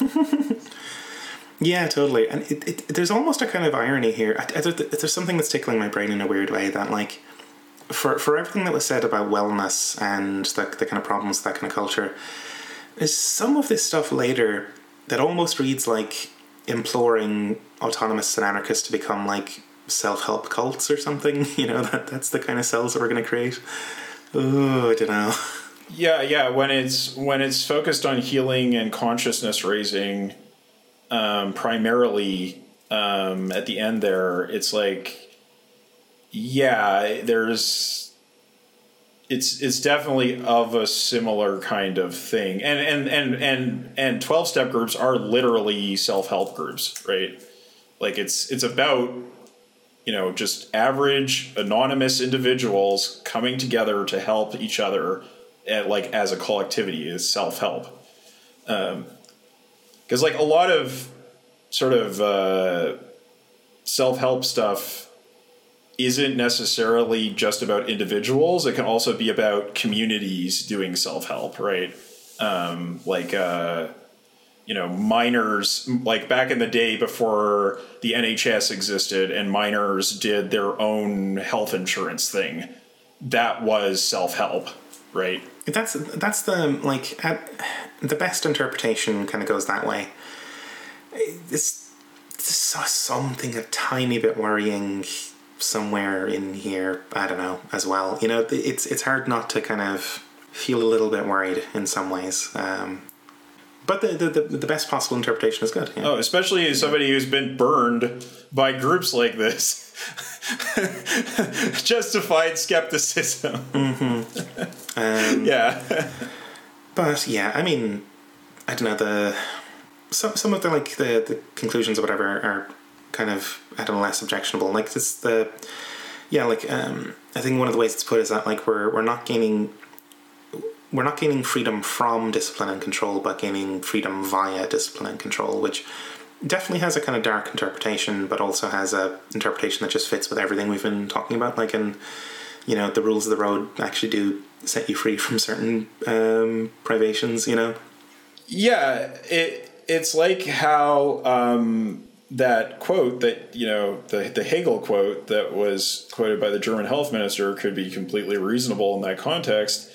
[LAUGHS] yeah, totally. And it, it, there's almost a kind of irony here. There's something that's tickling my brain in a weird way that like for for everything that was said about wellness and the, the kind of problems that kind of culture, there's some of this stuff later that almost reads like imploring autonomists and anarchists to become like self-help cults or something [LAUGHS] you know that that's the kind of cells that we're going to create i don't know. Yeah yeah when it's when it's focused on healing and consciousness raising um, primarily um, at the end there it's like yeah there's it's it's definitely of a similar kind of thing. And and and and and 12 step groups are literally self-help groups right? Like it's it's about you know just average anonymous individuals coming together to help each other at, like as a collectivity is self-help. Um because like a lot of sort of uh self-help stuff isn't necessarily just about individuals. It can also be about communities doing self help, right? Um, like, uh, you know, miners, like back in the day before the NHS existed and miners did their own health insurance thing, that was self help, right? That's that's the like the best interpretation kind of goes that way. It's, it's something a tiny bit worrying somewhere in here. I don't know as well. You know, it's it's hard not to kind of feel a little bit worried in some ways. Um, but the, the, the best possible interpretation is good. Yeah. Oh, especially as somebody who's been burned by groups like this. [LAUGHS] Justified skepticism. Mm-hmm. [LAUGHS] Um, yeah. but yeah, I mean, I don't know the some some of the like the the conclusions or whatever are kind of I don't know less objectionable. Like this the yeah like um, I think one of the ways it's put is that like we're we're not gaining we're not gaining freedom from discipline and control, but gaining freedom via discipline and control, which definitely has a kind of dark interpretation, but also has a interpretation that just fits with everything we've been talking about. Like, and you know, the rules of the road actually do set you free from certain um, privations. You know. Yeah, it it's like how um, that quote that you know the the Hegel quote that was quoted by the German health minister could be completely reasonable in that context,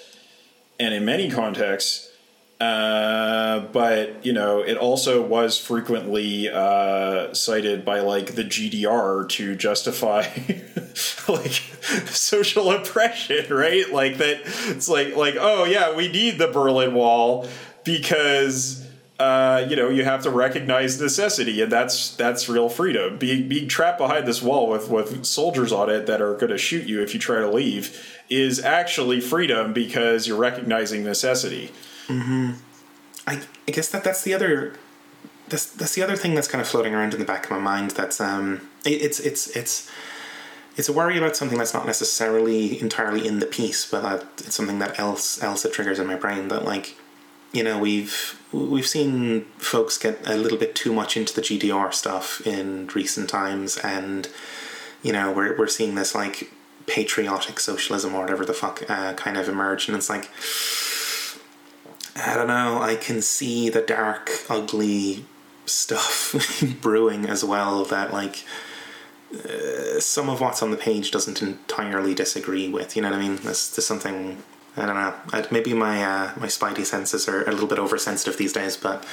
and in many contexts. Uh, but you know, it also was frequently uh, cited by like the GDR to justify [LAUGHS] like social oppression, right? Like that. It's like like oh yeah, we need the Berlin Wall because uh, you know, you have to recognize necessity, and that's that's real freedom. Being being trapped behind this wall with with soldiers on it that are going to shoot you if you try to leave is actually freedom because you're recognizing necessity. Mm-hmm. I, I guess that that's the other that's that's the other thing that's kind of floating around in the back of my mind. That's um, it, it's it's it's it's a worry about something that's not necessarily entirely in the piece, but that it's something that else else it triggers in my brain that like you know we've we've seen folks get a little bit too much into the GDR stuff in recent times, and you know we're we're seeing this like patriotic socialism or whatever the fuck uh, kind of emerge, and it's like I don't know. I can see the dark, ugly stuff [LAUGHS] brewing as well. That like uh, some of what's on the page doesn't entirely disagree with. You know what I mean? This there's something I don't know. I'd, maybe my uh, my spidey senses are a little bit oversensitive these days, but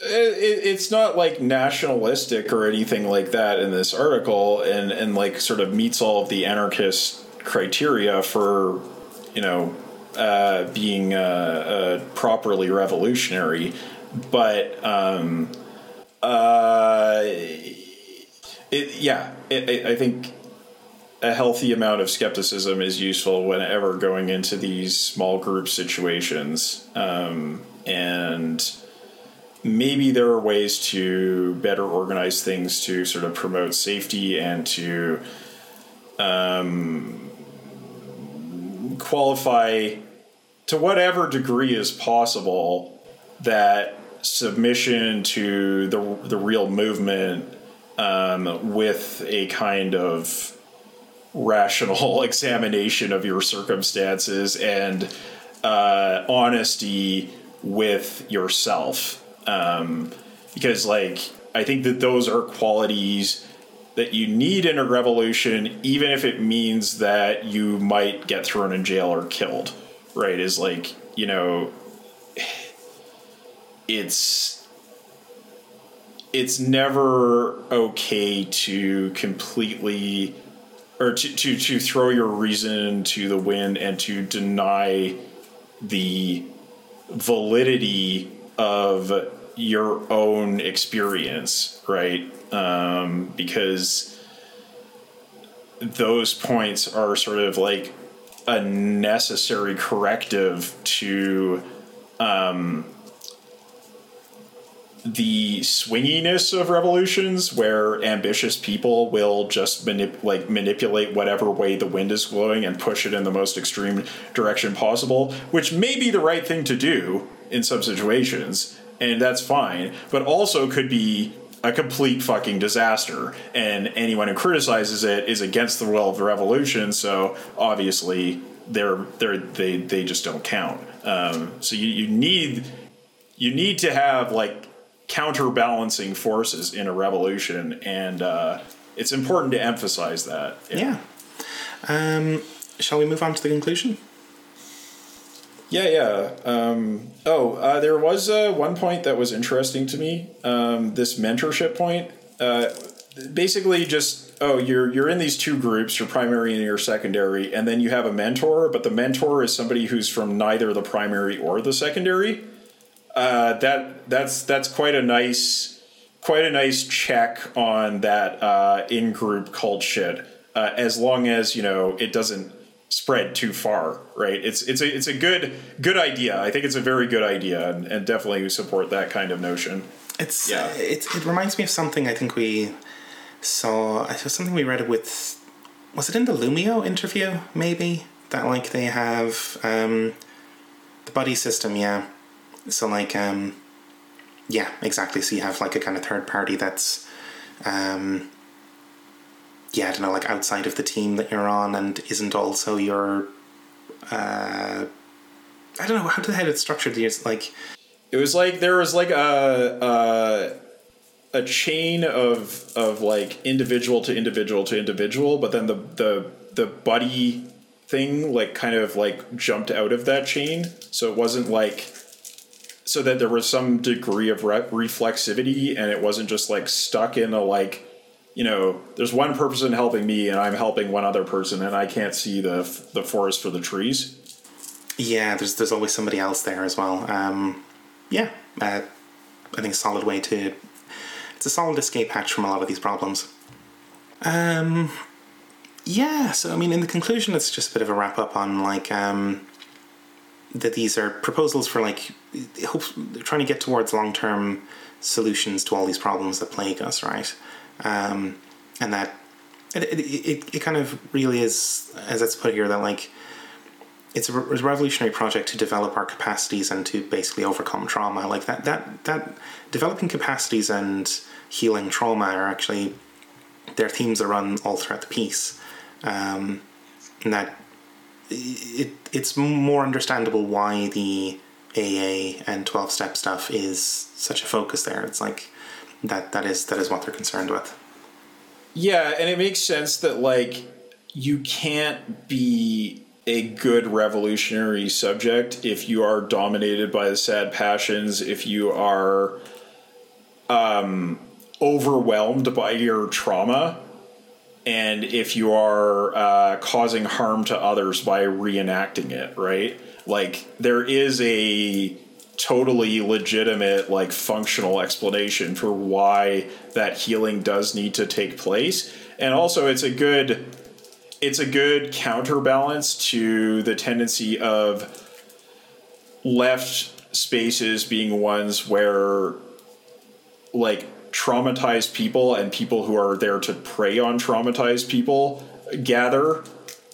it, it's not like nationalistic or anything like that in this article, and and like sort of meets all of the anarchist criteria for you know uh, being uh, uh, properly revolutionary, but um, uh, it, yeah, it, I think a healthy amount of skepticism is useful whenever going into these small group situations. Um, and maybe there are ways to better organize things to sort of promote safety and to um, qualify to whatever degree is possible that submission to the, the real movement um, with a kind of rational [LAUGHS] examination of your circumstances and uh, honesty with yourself. Um, because, like, I think that those are qualities that you need in a revolution, even if it means that you might get thrown in jail or killed. Right? Is like, you know, it's it's never okay to completely or to, to, to throw your reason to the wind and to deny the validity of your own experience, right? Um, because those points are sort of like a necessary corrective to um, the swinginess of revolutions where ambitious people will just manip- like manipulate whatever way the wind is blowing and push it in the most extreme direction possible which may be the right thing to do in some situations and that's fine but also could be a complete fucking disaster and anyone who criticizes it is against the will of the revolution so obviously they're, they're they they just don't count. Um, so you, you need you need to have like counterbalancing forces in a revolution, and uh, it's important to emphasize that. Yeah. yeah. Um, shall we move on to the conclusion? Yeah, yeah. Um, oh, uh, there was uh, one point that was interesting to me. Um, this mentorship point. Uh, basically, just oh, you're you're in these two groups, your primary and your secondary, and then you have a mentor, but the mentor is somebody who's from neither the primary or the secondary uh, that that's that's quite a nice quite a nice check on that uh, in group cult shit. Uh, as long as you know it doesn't spread too far, right? It's it's a it's a good good idea. I think it's a very good idea, and, and definitely support that kind of notion. It's yeah. It it reminds me of something I think we saw. I saw something we read with. Was it in the Lumio interview? Maybe that like they have um, the buddy system. Yeah, so like um yeah exactly. So you have like a kind of third party that's um yeah i don't know like outside of the team that you're on and isn't also your uh i don't know how the hell it's structured. It's like it was like there was like a, a a chain of of like individual to individual to individual but then the the the buddy thing like kind of like jumped out of that chain. So it wasn't like so that there was some degree of re- reflexivity and it wasn't just like stuck in a like you know there's one person helping me and i'm helping one other person and i can't see the the forest for the trees. Yeah there's there's always somebody else there as well. Um, yeah uh, i think solid way to it's a solid escape hatch from a lot of these problems. Um yeah so i mean in the conclusion it's just a bit of a wrap up on like um that these are proposals for like hope, trying to get towards long term solutions to all these problems that plague us, right? Um, and that it, it, it, kind of really is, as it's put here, that like it's a, a revolutionary project to develop our capacities and to basically overcome trauma. Like that, that, that developing capacities and healing trauma are actually their themes that run all throughout the piece. Um, and that it it's more understandable why the AA and twelve step stuff is such a focus there. It's like that that is that is what they're concerned with. Yeah, and it makes sense that like you can't be a good revolutionary subject if you are dominated by the sad passions, if you are um, overwhelmed by your trauma, and if you are uh, causing harm to others by reenacting it, right? Like there is a totally legitimate like functional explanation for why that healing does need to take place. And also it's a good it's a good counterbalance to the tendency of left spaces being ones where like traumatized people and people who are there to prey on traumatized people gather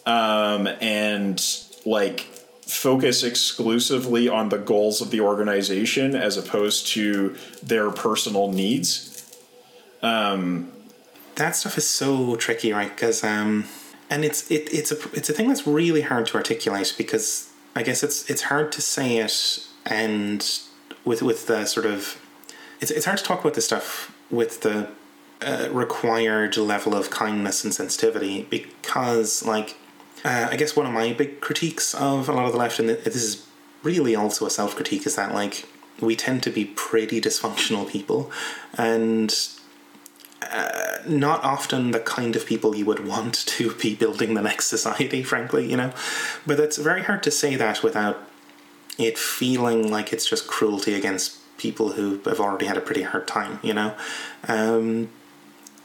um, and like focus exclusively on the goals of the organization as opposed to their personal needs. Um, that stuff is so tricky, right? Because um, and it's it, it's a it's a thing that's really hard to articulate because I guess it's it's hard to say it and with with the sort of it's it's hard to talk about this stuff with the uh, required level of kindness and sensitivity because like uh, I guess one of my big critiques of a lot of the left, and this is really also a self critique, is that like we tend to be pretty dysfunctional people, and uh, not often the kind of people you would want to be building the next society, [LAUGHS] frankly, you know. But it's very hard to say that without it feeling like it's just cruelty against people who have already had a pretty hard time, you know. Um,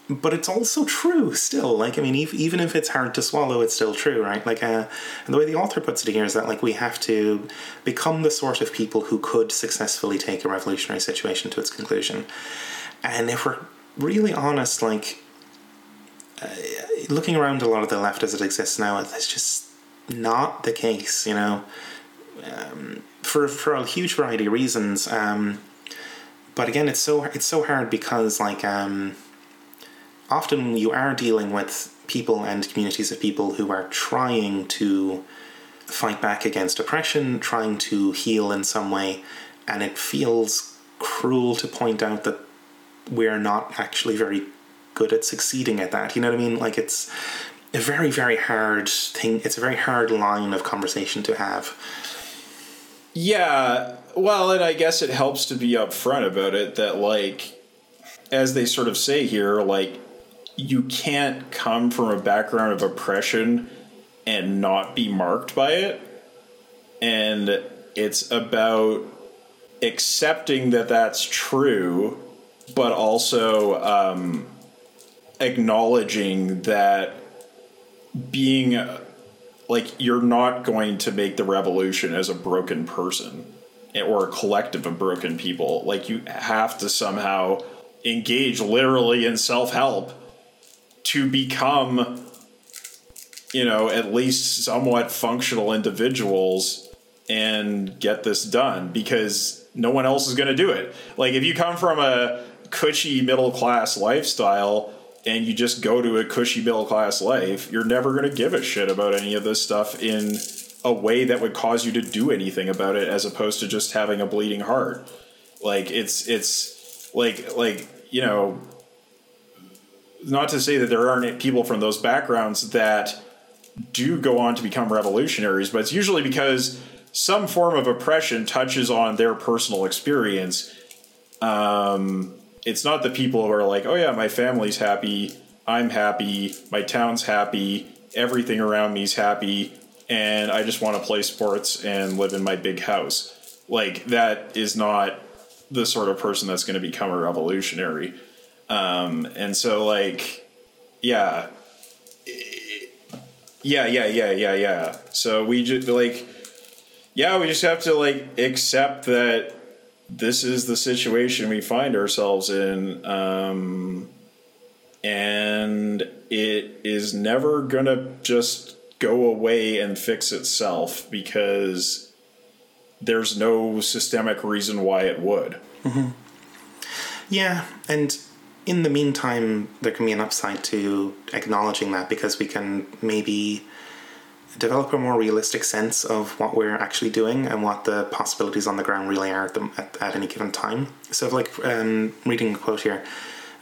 but it's also true still. Like i mean even if it's hard to swallow it's still true right? Like uh, and the way the author puts it here is that like we have to become the sort of people who could successfully take a revolutionary situation to its conclusion. And if we're really honest like uh, looking around a lot of the left as it exists now it's just not the case you know? Um, for for a huge variety of reasons um, but again it's so it's so hard because like um, often you are dealing with people and communities of people who are trying to fight back against oppression, trying to heal in some way, and it feels cruel to point out that we're not actually very good at succeeding at that. You know what I mean? Like it's a very, very hard thing. It's a very hard line of conversation to have. Yeah, well, and I guess it helps to be upfront about it that, like, as they sort of say here, like, you can't come from a background of oppression and not be marked by it. And it's about accepting that that's true, but also um, acknowledging that being like you're not going to make the revolution as a broken person or a collective of broken people. Like you have to somehow engage literally in self help to become you know at least somewhat functional individuals and get this done because no one else is going to do it. Like if you come from a cushy middle class lifestyle and you just go to a cushy middle class life you're never going to give a shit about any of this stuff in a way that would cause you to do anything about it as opposed to just having a bleeding heart. Like it's it's like like you know not to say that there aren't people from those backgrounds that do go on to become revolutionaries, but it's usually because some form of oppression touches on their personal experience. Um, it's not the people who are like, oh yeah, my family's happy, I'm happy, my town's happy, everything around me's happy, and I just want to play sports and live in my big house. Like, that is not the sort of person that's going to become a revolutionary. Um, and so like, yeah, yeah, yeah, yeah, yeah, yeah. So we just like, yeah, we just have to like accept that this is the situation we find ourselves in. Um, and it is never gonna just go away and fix itself because there's no systemic reason why it would. Yeah, and in the meantime, there can be an upside to acknowledging that because we can maybe develop a more realistic sense of what we're actually doing and what the possibilities on the ground really are at, the, at, at any given time. So, like um, reading a quote here.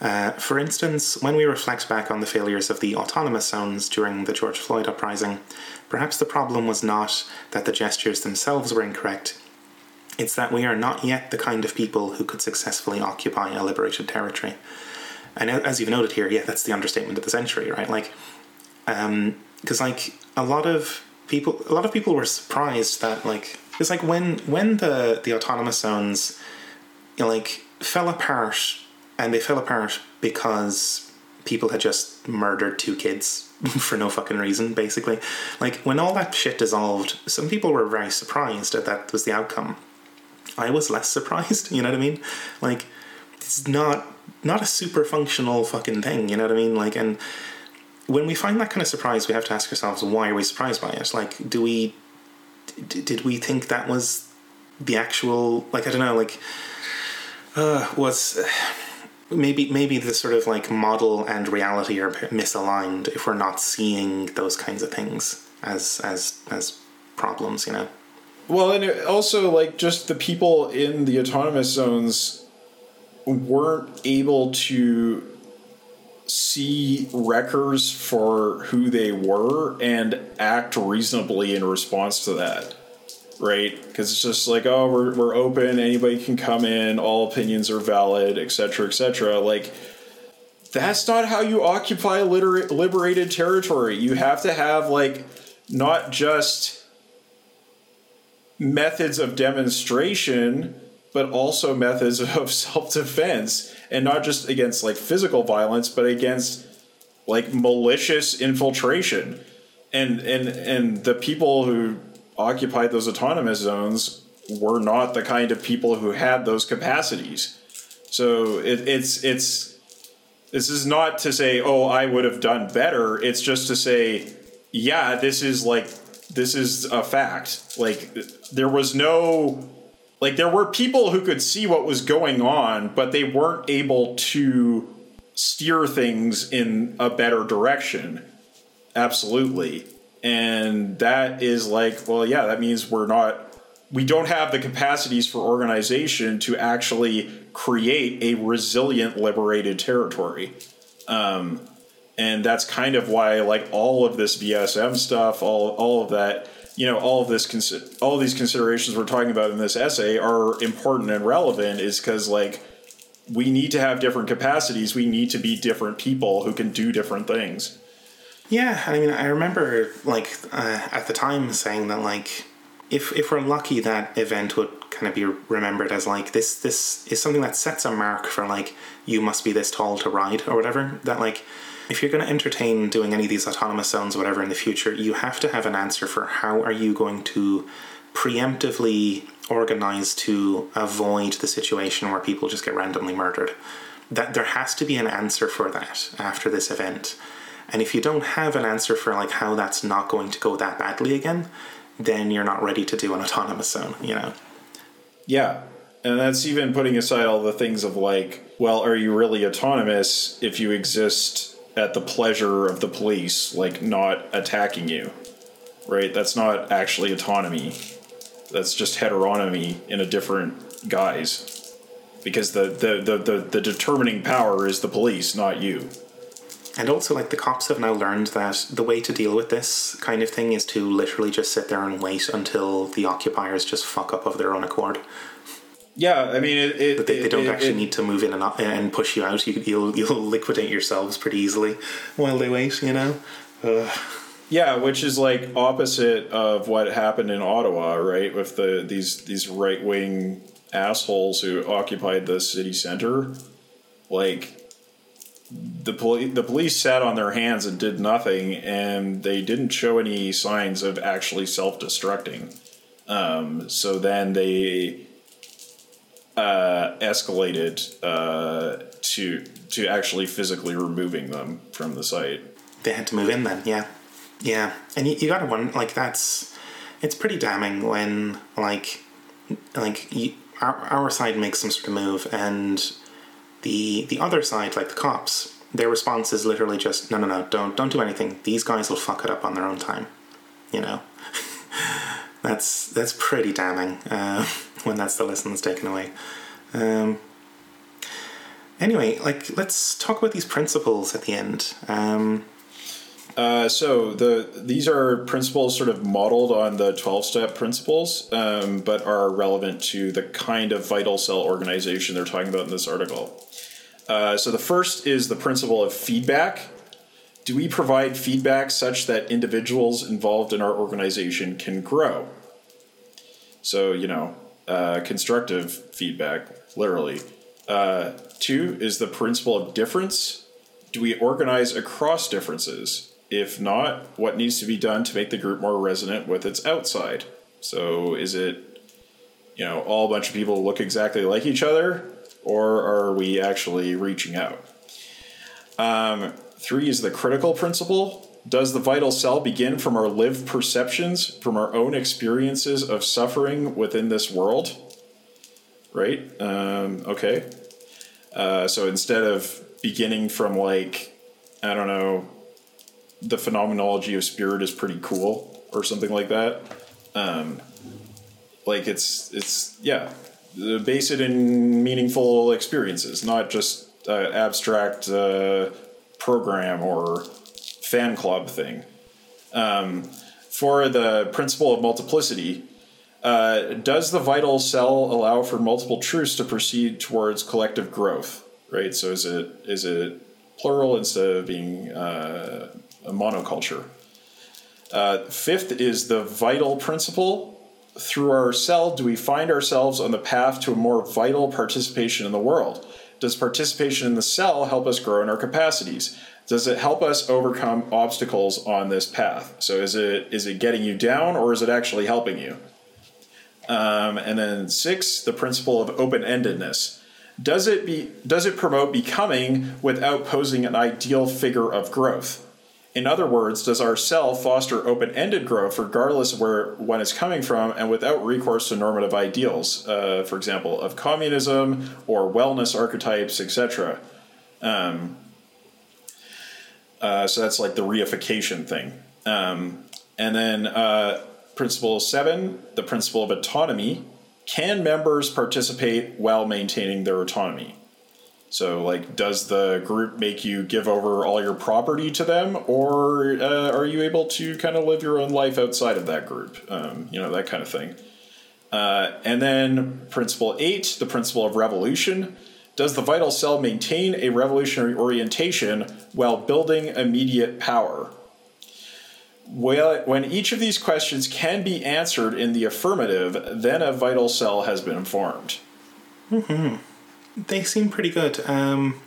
Uh, for instance, when we reflect back on the failures of the autonomous zones during the George Floyd uprising, perhaps the problem was not that the gestures themselves were incorrect, it's that we are not yet the kind of people who could successfully occupy a liberated territory. And as you've noted here, yeah, that's the understatement of the century, right? Like, um, because like a lot of people, a lot of people were surprised that like it's like when when the the autonomous zones, you know, like fell apart, and they fell apart because people had just murdered two kids [LAUGHS] for no fucking reason, basically. Like when all that shit dissolved, some people were very surprised that that was the outcome. I was less [LAUGHS] surprised, you know what I mean? Like it's not not a super functional fucking thing, you know what I mean? Like and when we find that kind of surprise, we have to ask ourselves why are we surprised by it? Like do we d- did we think that was the actual like I don't know, like uh was maybe maybe the sort of like model and reality are misaligned if we're not seeing those kinds of things as as as problems, you know. Well, and also like just the people in the autonomous zones weren't able to see wreckers for who they were and act reasonably in response to that. Right? Because it's just like, oh, we're, we're open, anybody can come in, all opinions are valid, etc., etc. Like, that's not how you occupy liter- liberated territory. You have to have, like, not just methods of demonstration, but mm. also methods [LAUGHS] of self defense, and not just against like physical violence, but against like malicious infiltration. And and and the people who occupied those autonomous zones were not the kind of people who had those capacities. So it, it's it's this is not to say, oh, I would have done better. It's just to say, yeah, this is like this is a fact. Like there was no like there were people who could see what was going on, but they weren't able to steer things in a better direction. Absolutely. And that is like, well, yeah, that means we're not we don't have the capacities for organization to actually create a resilient liberated territory. Um, and that's kind of why like all of this VSM stuff, all all of that, you know, all of this all these considerations we're talking about in this essay are important and relevant is cuz like we need to have different capacities, we need to be different people who can do different things. Yeah, I mean, I remember like uh, at the time saying that like if if we're lucky, that event would kind of be remembered as like this this is something that sets a mark for like you must be this tall to ride or whatever. That like if you're going to entertain doing any of these autonomous zones, whatever in the future, you have to have an answer for how are you going to preemptively organize to avoid the situation where people just get randomly murdered. That there has to be an answer for that after this event. And if you don't have an answer for like how that's not going to go that badly again, then you're not ready to do an autonomous zone, you know. Yeah. And that's even putting aside all the things of like, well, are you really autonomous if you exist at the pleasure of the police, like not attacking you? Right? That's not actually autonomy. That's just heteronomy in a different guise. Because the, the, the, the, the determining power is the police, not you. And also, like, the cops have now learned that the way to deal with this kind of thing is to literally just sit there and wait until the occupiers just fuck up of their own accord. Yeah, I mean, it. it But they, they don't actually need to move in and, and push you out. You, you'll, you'll liquidate yourselves pretty easily while they wait, you know? Ugh. Yeah, which is like opposite of what happened in Ottawa, right? With the these these right wing assholes who occupied the city center. Like the police the police sat on their hands and did nothing and they didn't show any signs of actually self-destructing. Um, so then they uh, escalated uh, to to actually physically removing them from the site. They had to move in then, yeah. Yeah. And you, you gotta wonder, like, that's. It's pretty damning when, like, like you, our, our side makes some sort of move and the the other side, like the cops, their response is literally just, no, no, no, don't, don't do anything. These guys will fuck it up on their own time. You know? [LAUGHS] that's that's pretty damning uh, [LAUGHS] when that's the lesson that's taken away. Um, anyway, like let's talk about these principles at the end. Um, uh, so the these are principles sort of modeled on the twelve step principles, um, but are relevant to the kind of vital cell organization they're talking about in this article. Uh, so the first is the principle of feedback. Do we provide feedback such that individuals involved in our organization can grow? So you know, uh, constructive feedback, literally. Uh, two is the principle of difference. Do we organize across differences? If not, what needs to be done to make the group more resonant with its outside? So is it, you know, all a bunch of people look exactly like each other, or are we actually reaching out? Um, three is the critical principle. Does the vital cell begin from our lived perceptions, from our own experiences of suffering within this world? Right? Um, okay. Uh, so instead of beginning from like, I don't know, the phenomenology of spirit is pretty cool or something like that. Um, like it's it's yeah, base it in meaningful experiences, not just uh, abstract uh, program or fan club thing. Um, for the principle of multiplicity, uh, does the vital cell allow for multiple truths to proceed towards collective growth? Right. So is it is it plural instead of being uh, a monoculture? Uh, fifth is the vital principle. Through our cell, do we find ourselves on the path to a more vital participation in the world? Does participation in the cell help us grow in our capacities? Does it help us overcome obstacles on this path? So is it is it getting you down or is it actually helping you? Um, and then six, the principle of open-endedness. Does it be does it promote becoming without posing an ideal figure of growth? In other words, does our cell foster open-ended growth regardless of where one is coming from and without recourse to normative ideals, uh, for example, of communism or wellness archetypes, etc. Um, uh, so that's like the reification thing. Um, and then uh, principle seven, the principle of autonomy. Can members participate while maintaining their autonomy? So, like, does the group make you give over all your property to them, or uh, are you able to kind of live your own life outside of that group? Um, you know, that kind of thing. Uh, and then, principle eight, the principle of revolution. Does the vital cell maintain a revolutionary orientation while building immediate power? When each of these questions can be answered in the affirmative, then a vital cell has been formed. Mm-hmm. They seem pretty good. Um,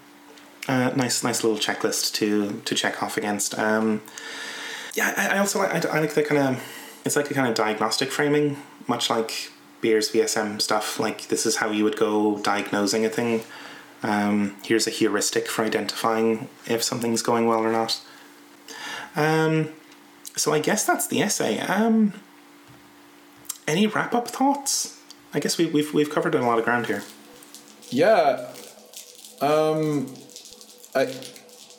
uh, nice, nice little checklist to to check off against. Um, yeah, I, I also like. I, I like the kind of. It's like a kind of diagnostic framing, much like Beer's VSM stuff. Like this is how you would go diagnosing a thing. Um, here's a heuristic for identifying if something's going well or not. Um, so I guess that's the essay. Um, any wrap up thoughts? I guess we, we've we've covered a lot of ground here. Yeah. Um, I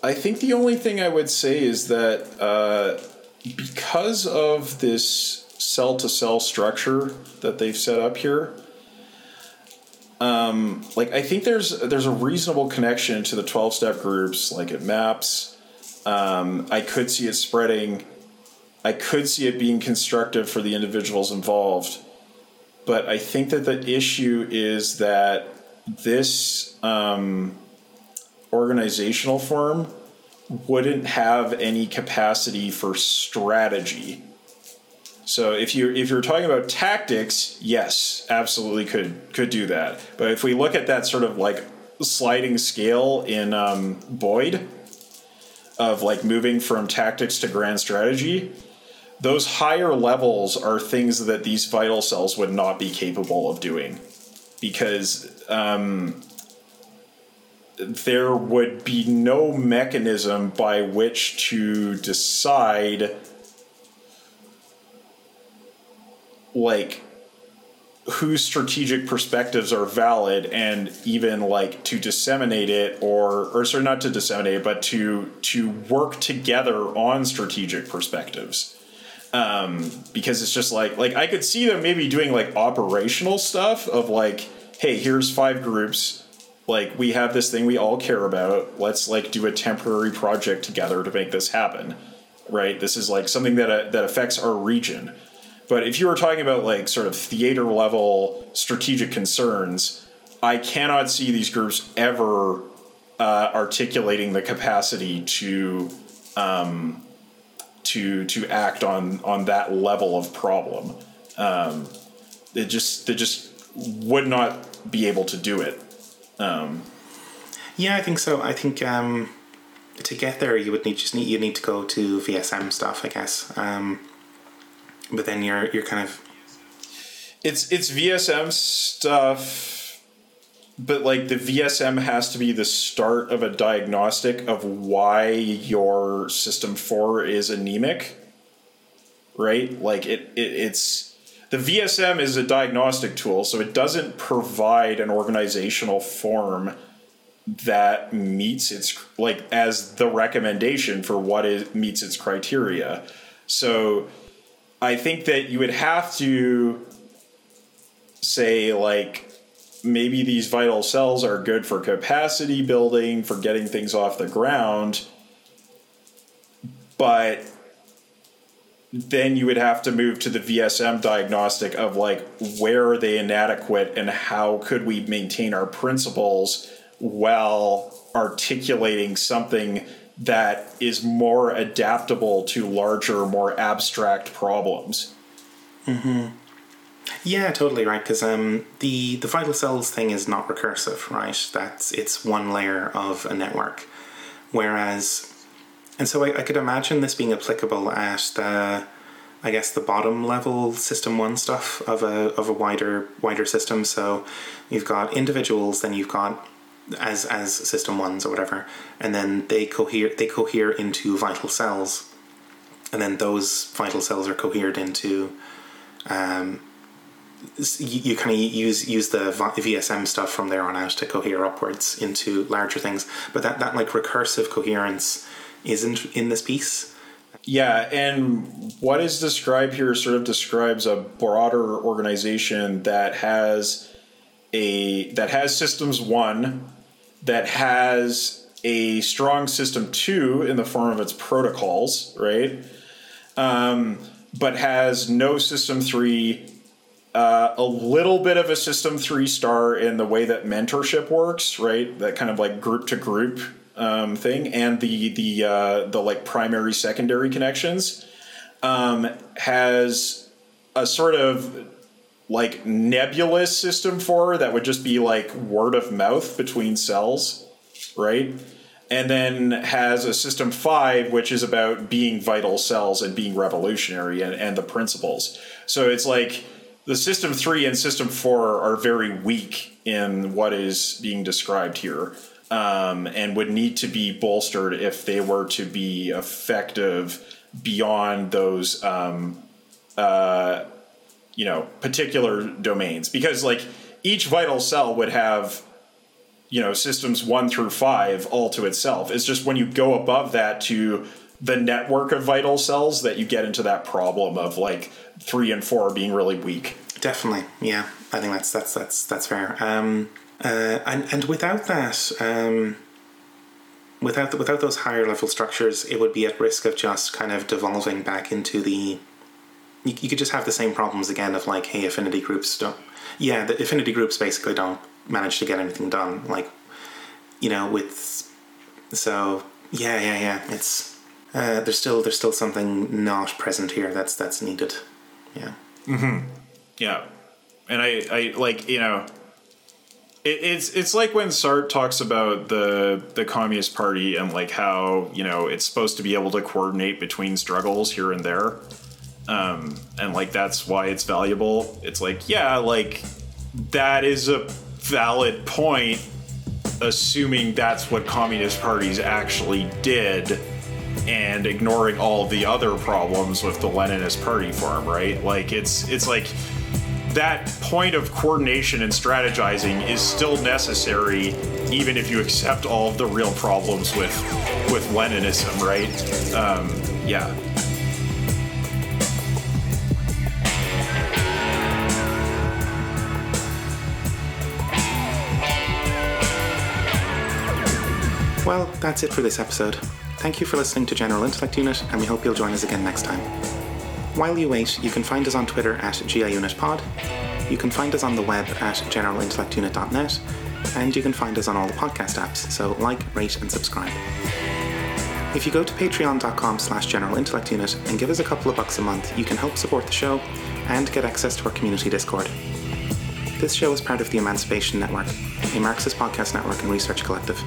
I think the only thing I would say is that uh, because of this cell to cell structure that they've set up here, um, like I think there's there's a reasonable connection to the twelve step groups. Like it maps. Um, I could see it spreading. I could see it being constructive for the individuals involved, but I think that the issue is that this um, organizational form wouldn't have any capacity for strategy. So if you if you're talking about tactics, yes, absolutely could could do that. But if we look at that sort of like sliding scale in um, Boyd of like moving from tactics to grand strategy, those higher levels are things that these vital cells would not be capable of doing because um, there would be no mechanism by which to decide like whose strategic perspectives are valid and even like to disseminate it or or sorry not to disseminate it but to to work together on strategic perspectives. Um because it's just like like i could see them maybe doing like operational stuff of like hey here's five groups. Like we have this thing we all care about. Let's like do a temporary project together to make this happen. Right? This is like something that uh, that affects our region but if you were talking about like sort of theater level strategic concerns, I cannot see these groups ever uh, articulating the capacity to um, to to act on on that level of problem. Um, they just they just would not be able to do it. Um, yeah, I think so. I think um, to get there, you would need just need you need to go to VSM stuff, I guess. Um, but then you're you're kind of it's it's VSM stuff, but like the VSM has to be the start of a diagnostic of why your system four is anemic, right? Like it, it it's the VSM is a diagnostic tool, so it doesn't provide an organizational form that meets its like as the recommendation for what is meets its criteria. So I think that you would have to say like maybe these vital cells are good for capacity building, for getting things off the ground, but then you would have to move to the VSM diagnostic of like where are they inadequate and how could we maintain our principles while articulating something that is more adaptable to larger, more abstract problems. Mm-hmm. Yeah, totally right. Because um, the the vital cells thing is not recursive, right? That's it's one layer of a network, whereas, and so I, I could imagine this being applicable at the, I guess the bottom level system one stuff of a of a wider wider system. So, you've got individuals, then you've got as as system ones or whatever, and then they cohere they cohere into vital cells, and then those vital cells are cohered into. Um, you, you kind of use use the VSM stuff from there on out to cohere upwards into larger things, but that that like recursive coherence isn't in this piece. Yeah, and what is described here sort of describes a broader organization that has a that has systems one that has a strong system two in the form of its protocols, right? Um, but has no system three, uh, a little bit of a system three star in the way that mentorship works, right? That kind of like group to group um, thing, and the the uh, the like primary secondary connections um, has a sort of like nebulous system four that would just be like word of mouth between cells, right? And then has a system five, which is about being vital cells and being revolutionary and, and the principles. So it's like the system three and system four are very weak in what is being described here. Um, and would need to be bolstered if they were to be effective beyond those um, uh, you know particular domains. Because like each vital cell would have you know systems one through five all to itself. It's just when you go above that to the network of vital cells that you get into that problem of like three and four being really weak. Definitely. Yeah. I think that's that's that's that's fair. Um uh and and without that um without the, without those higher level structures it would be at risk of just kind of devolving back into the you, you could just have the same problems again of like, hey, affinity groups don't. Yeah, the affinity groups basically don't manage to get anything done. Like, you know, with so yeah, yeah, yeah. It's uh, there's still there's still something not present here that's that's needed. Yeah. Mm-hmm. Yeah, and I I like you know. it's it's like when Sartre talks about the the Communist Party and like how you know it's supposed to be able to coordinate between struggles here and there um, and like that's why it's valuable. It's like yeah, like that is a valid point, assuming that's what communist parties actually did and ignoring all the other problems with the Leninist party form, right? Like it's it's like that point of coordination and strategizing is still necessary even if you accept all of the real problems with with Leninism, right? Um, yeah. Well, that's it for this episode. Thank you for listening to General Intellect Unit, and we hope you'll join us again next time. While you wait, you can find us on Twitter at GIUnitPod, you can find us on the web at generalintellectunit.net, and you can find us on all the podcast apps, so like, rate, and subscribe. If you go to patreon.com slash generalintellectunit and give us a couple of bucks a month, you can help support the show and get access to our community Discord. This show is part of the Emancipation Network, a Marxist podcast network and research collective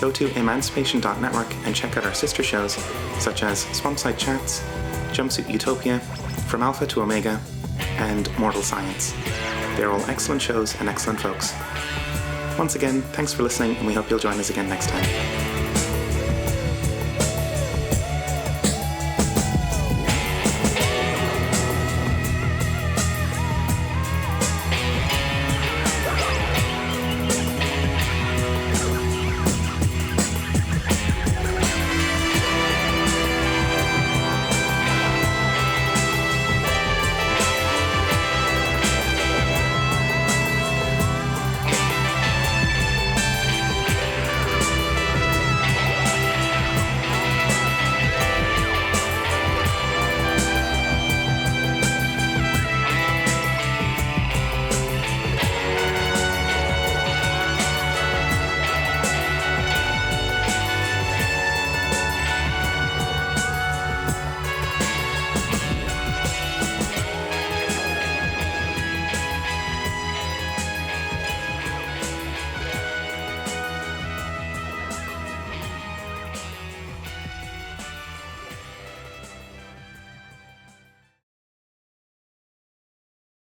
go to emancipation.network and check out our sister shows such as Swampside Chats, Jumpsuit Utopia, From Alpha to Omega, and Mortal Science. They're all excellent shows and excellent folks. Once again, thanks for listening, and we hope you'll join us again next time.